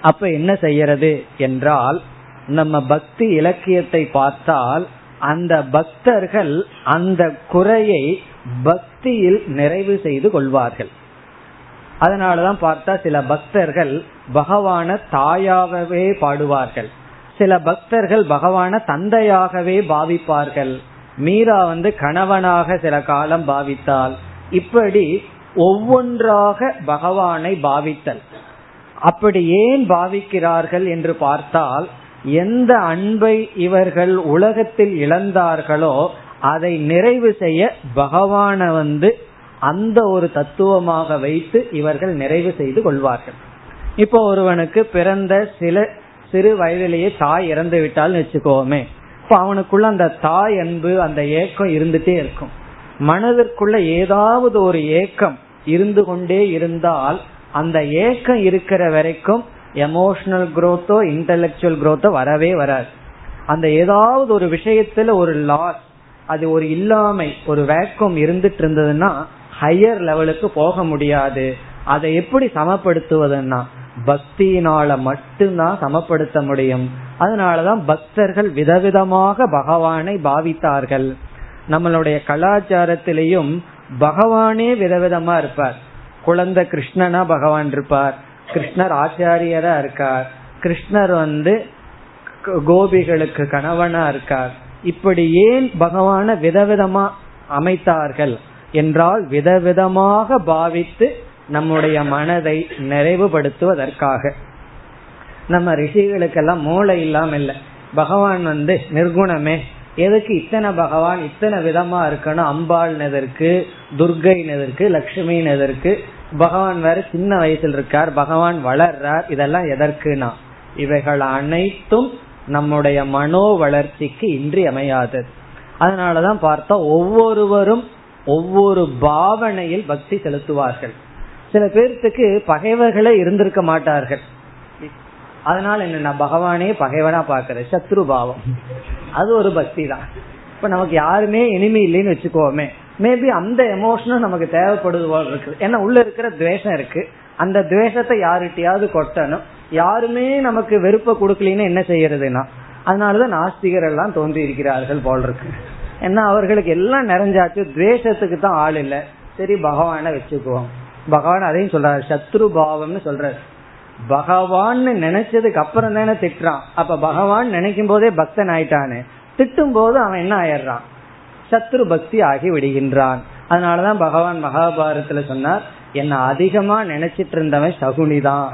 அப்ப என்ன செய்யறது என்றால் நம்ம பக்தி இலக்கியத்தை பார்த்தால் அந்த பக்தர்கள் அந்த குறையை பக்தியில் நிறைவு செய்து கொள்வார்கள். அதனாலதான் பார்த்தா சில பக்தர்கள் பகவான தாயாகவே பாடுவார்கள். சில பக்தர்கள் பகவான தந்தையாகவே பாவிப்பார்கள். மீரா வந்து கணவனாக சில காலம் பாவித்தால் இப்படி ஒவ்வொன்றாக பகவானை பாவித்தல். அப்படி ஏன் பாவிக்கிறார்கள் என்று பார்த்தால் எந்த அன்பை இவர்கள் உலகத்தில் இழந்தார்களோ அதை நிறைவு செய்ய பகவான வந்து அந்த ஒரு தத்துவமாக வைத்து இவர்கள் நிறைவு செய்து கொள்வார்கள். இப்போ ஒருவனுக்கு பிறந்த சில சிறு வயதிலேயே தாய் இறந்து விட்டால்னு வச்சுக்கோமே. இப்ப அவனுக்குள்ள அந்த தாய் அன்பு அந்த ஏக்கம் இருந்துட்டே இருக்கும். மனதிற்குள்ள ஏதாவது ஒரு ஏக்கம் இருந்து கொண்டே இருந்தால் அந்த ஏக்கம் இருக்கிற வரைக்கும் எமோஷனல் குரோத்தோ இன்டலெக்சுவல் குரோத்தோ வரவே வராது. அந்த ஏதாவது ஒரு விஷயத்துல ஒரு லாஸ் அது ஒரு இல்லாமை ஒரு வேக்கம் இருந்துட்டு இருந்ததுன்னா ஹையர் லெவலுக்கு போக முடியாது. அதை எப்படி சமப்படுத்துவதுன்னா பக்தியினால மட்டும்தான் சமப்படுத்த முடியும். அதனாலதான் பக்தர்கள் விதவிதமாக பகவானை பாவித்தார்கள். நம்மளுடைய கலாச்சாரத்திலையும் பகவானே விதவிதமா இருப்பார். குழந்தை கிருஷ்ணனா பகவான் இருப்பார். கிருஷ்ணர் ஆச்சாரியரா இருக்கார். கிருஷ்ணர் வந்து கோபிகளுக்கு கணவனா இருக்கார். இப்படி ஏன் பகவான விதவிதமா அமைத்தார்கள்? என்றால் விதவிதமாக பாவித்து நம்முடைய மனதை நிறைவுபடுத்துவதற்காக. நம்ம ரிஷிகளுக்கெல்லாம் மூளை இல்லாம இல்லை. பகவான் வந்து நிர்குணமே. எதுக்கு இத்தனை பகவான் இத்தனை விதமா இருக்கணும்? அம்பாள் எதற்கு துர்கை எதற்கு லட்சுமி எதற்கு பகவான் வேற சின்ன வயசில் இருக்கார். பகவான் வளர்றார். இதெல்லாம் எதற்குனா? இவைகள் அனைத்தும் நம்முடைய மனோ வளர்ச்சிக்கு இன்றி அமையாதது அதனாலதான் பார்த்தா ஒவ்வொருவரும் ஒவ்வொரு பாவனையில் பக்தி செலுத்துவார்கள். சில பேர்த்துக்கு பகைவர்களே இருந்திருக்க மாட்டார்கள். அதனால என்ன பகவானே பகைவனா பாக்குறேன் சத்ரு பாவம். அது ஒரு பக்தி தான் இப்ப நமக்கு யாருமே இனிமே இல்லைன்னு வச்சுக்கோமே. மேபி அந்த எமோஷனும் நமக்கு தேவைப்படுது போல இருக்கு. ஏன்னா உள்ள இருக்கிற துவேஷம் இருக்கு. அந்த துவேஷத்தை யாருகிட்டயாவது கொட்டணும். யாருமே நமக்கு வெறுப்ப கொடுக்கலன்னு என்ன செய்யறதுன்னா அதனாலதான் நாஸ்திகர் எல்லாம் தோன்றி இருக்கிறார்கள் போல் இருக்கு. ஏன்னா அவர்களுக்கு எல்லாம் நிறைஞ்சாச்சு. துவேஷத்துக்கு தான் ஆள் இல்லை. சரி பகவான வச்சுக்குவோம். பகவான் அதையும் சொல்றாரு சத்ரு பாவம்னு சொல்றாரு. பகவான் நினைச்சதுக்கு அப்புறம் தானே திட்டுறான். அப்ப பகவான் நினைக்கும் போதே பக்தன் ஆயிட்டானு. திட்டும் போது அவன் என்ன ஆயிடுறான்? சத்ரு பக்தி ஆகி விடுகின்றான். அதனாலதான் பகவான் மகாபாரதத்துல சொன்னார் என்ன அதிகமா நினைச்சிட்டு இருந்தவன் சகுனிதான்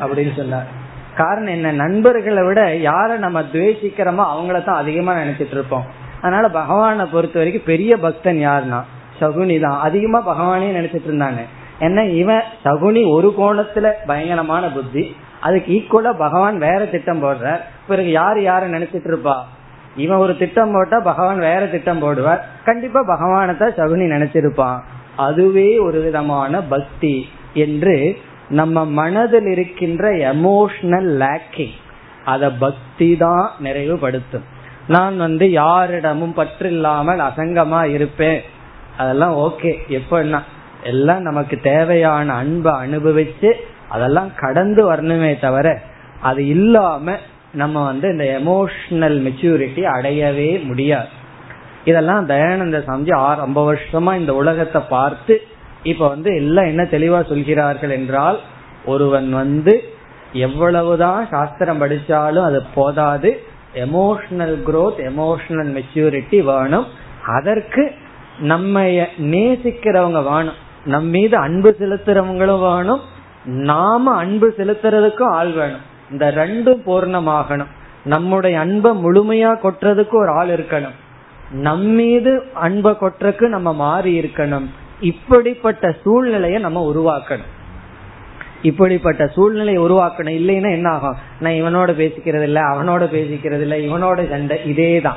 அப்படின்னு சொன்னார். காரணம் என்ன? நண்பர்களை விட யார நம்ம துவேஷிக்கிறோமோ அவங்கள தான் அதிகமா நினைச்சிட்டு இருப்போம் அதனால பகவானை பொறுத்த வரைக்கும் பெரிய பக்தன் யாருன்னா சகுனி தான் அதிகமா பகவானே நினைச்சிட்டு இருந்தாங்க ஏன்னா இவன் சகுனி ஒரு கோணத்துல பயங்கரமான புத்தி. அதுக்கு ஈக்குவலா பகவான் வேற திட்டம் போடுற பிறகு யாரு யார நினைச்சிட்டு இருப்பா? இவன் ஒரு திட்டம் போட்டா பகவான் வேற திட்டம் போடுவார். கண்டிப்பா பகவானத்தை சகுனி நினைச்சிருப்பான். அதுவே ஒரு விதமான பக்தி என்று நம்ம மனதில் இருக்கின்ற எமோஷனல் லேக்கிங் அத பக்தி தான் நிறைவுபடுத்தும். நான் வந்து யாரிடமும் பற்றில்லாமல் அசங்கமா இருப்பேன். அதெல்லாம் ஓகே எப்படின்னா எல்லாம் நமக்கு தேவையான அன்பை அனுபவிச்சு அதெல்லாம் கடந்து வரணுமே தவிர அது இல்லாம நம்ம வந்து இந்த எமோஷனல் மெச்சூரிட்டி அடையவே முடியாது. இதெல்லாம் தயானந்த சாமிஜி ஆறு வருஷமா இந்த உலகத்தை பார்த்து இப்ப வந்து எல்லாம் என்ன தெளிவா சொல்கிறார்கள் என்றால் ஒருவன் வந்து எவ்வளவுதான் சாஸ்திரம் படிச்சாலும் அது போதாது. எமோஷனல் குரோத் எமோஷனல் மெச்சூரிட்டி வேணும். அதற்கு நம்ம நேசிக்கிறவங்க வேணும். நம் மீது அன்பு செலுத்துறவங்களும் வேணும். நாம அன்பு செலுத்துறதுக்கும் ஆள் வேணும். இந்த ரெண்டும் பூர்ணமாகணும். நம்முடைய அன்பை முழுமையா கொட்டுறதுக்கு ஒரு ஆள் இருக்கணும். நம்மீது அன்பை கொட்டுறதுக்கு நம்ம மாறி இருக்கணும். இப்படிப்பட்ட சூழ்நிலையை நம்ம உருவாக்கணும். இப்படிப்பட்ட சூழ்நிலையை உருவாக்கணும். இல்லைன்னா என்ன ஆகும்? நான் இவனோட பேசிக்கிறது இல்ல அவனோட பேசிக்கிறது இல்ல இவனோட சண்டை இதே தான்.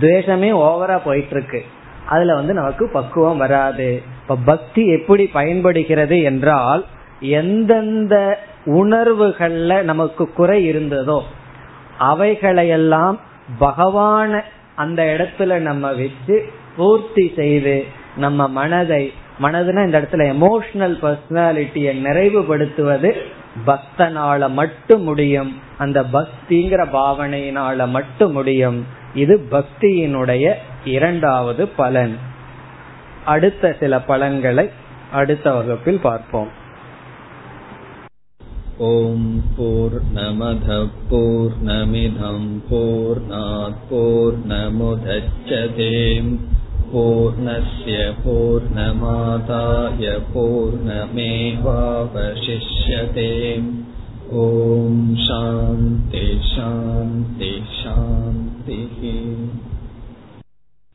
துவேஷமே ஓவரா போயிட்டு இருக்கு. அதுல வந்து நமக்கு பக்குவம் வராது. இப்ப பக்தி எப்படி பயன்படுகிறது என்றால் எந்தெந்த உணர்வுகள்ல நமக்கு குறை இருந்ததோ அவைகளையெல்லாம் பகவான அந்த இடத்துல நம்ம வச்சு பூர்த்தி செய்து நம்ம மனதை மனதுனா இந்த இடத்துல எமோஷனல் பர்சனாலிட்டியை நிறைவுபடுத்துவது பக்தனால மட்டும் முடியும் அந்த பக்திங்கிற பாவனையினால மட்டும் முடியும். இது பக்தியினுடைய இரண்டாவது பலன். அடுத்த சில பலன்களை அடுத்த வகுப்பில் பார்ப்போம் ॐ पूर्णमधपूर्णमिधं पूर्णात् पूर्णमुदच्छते पूर्णस्य पूर्णमादाय पूर्णमेवावशिष्यते ॐ शान्ति शान्ति शान्तिः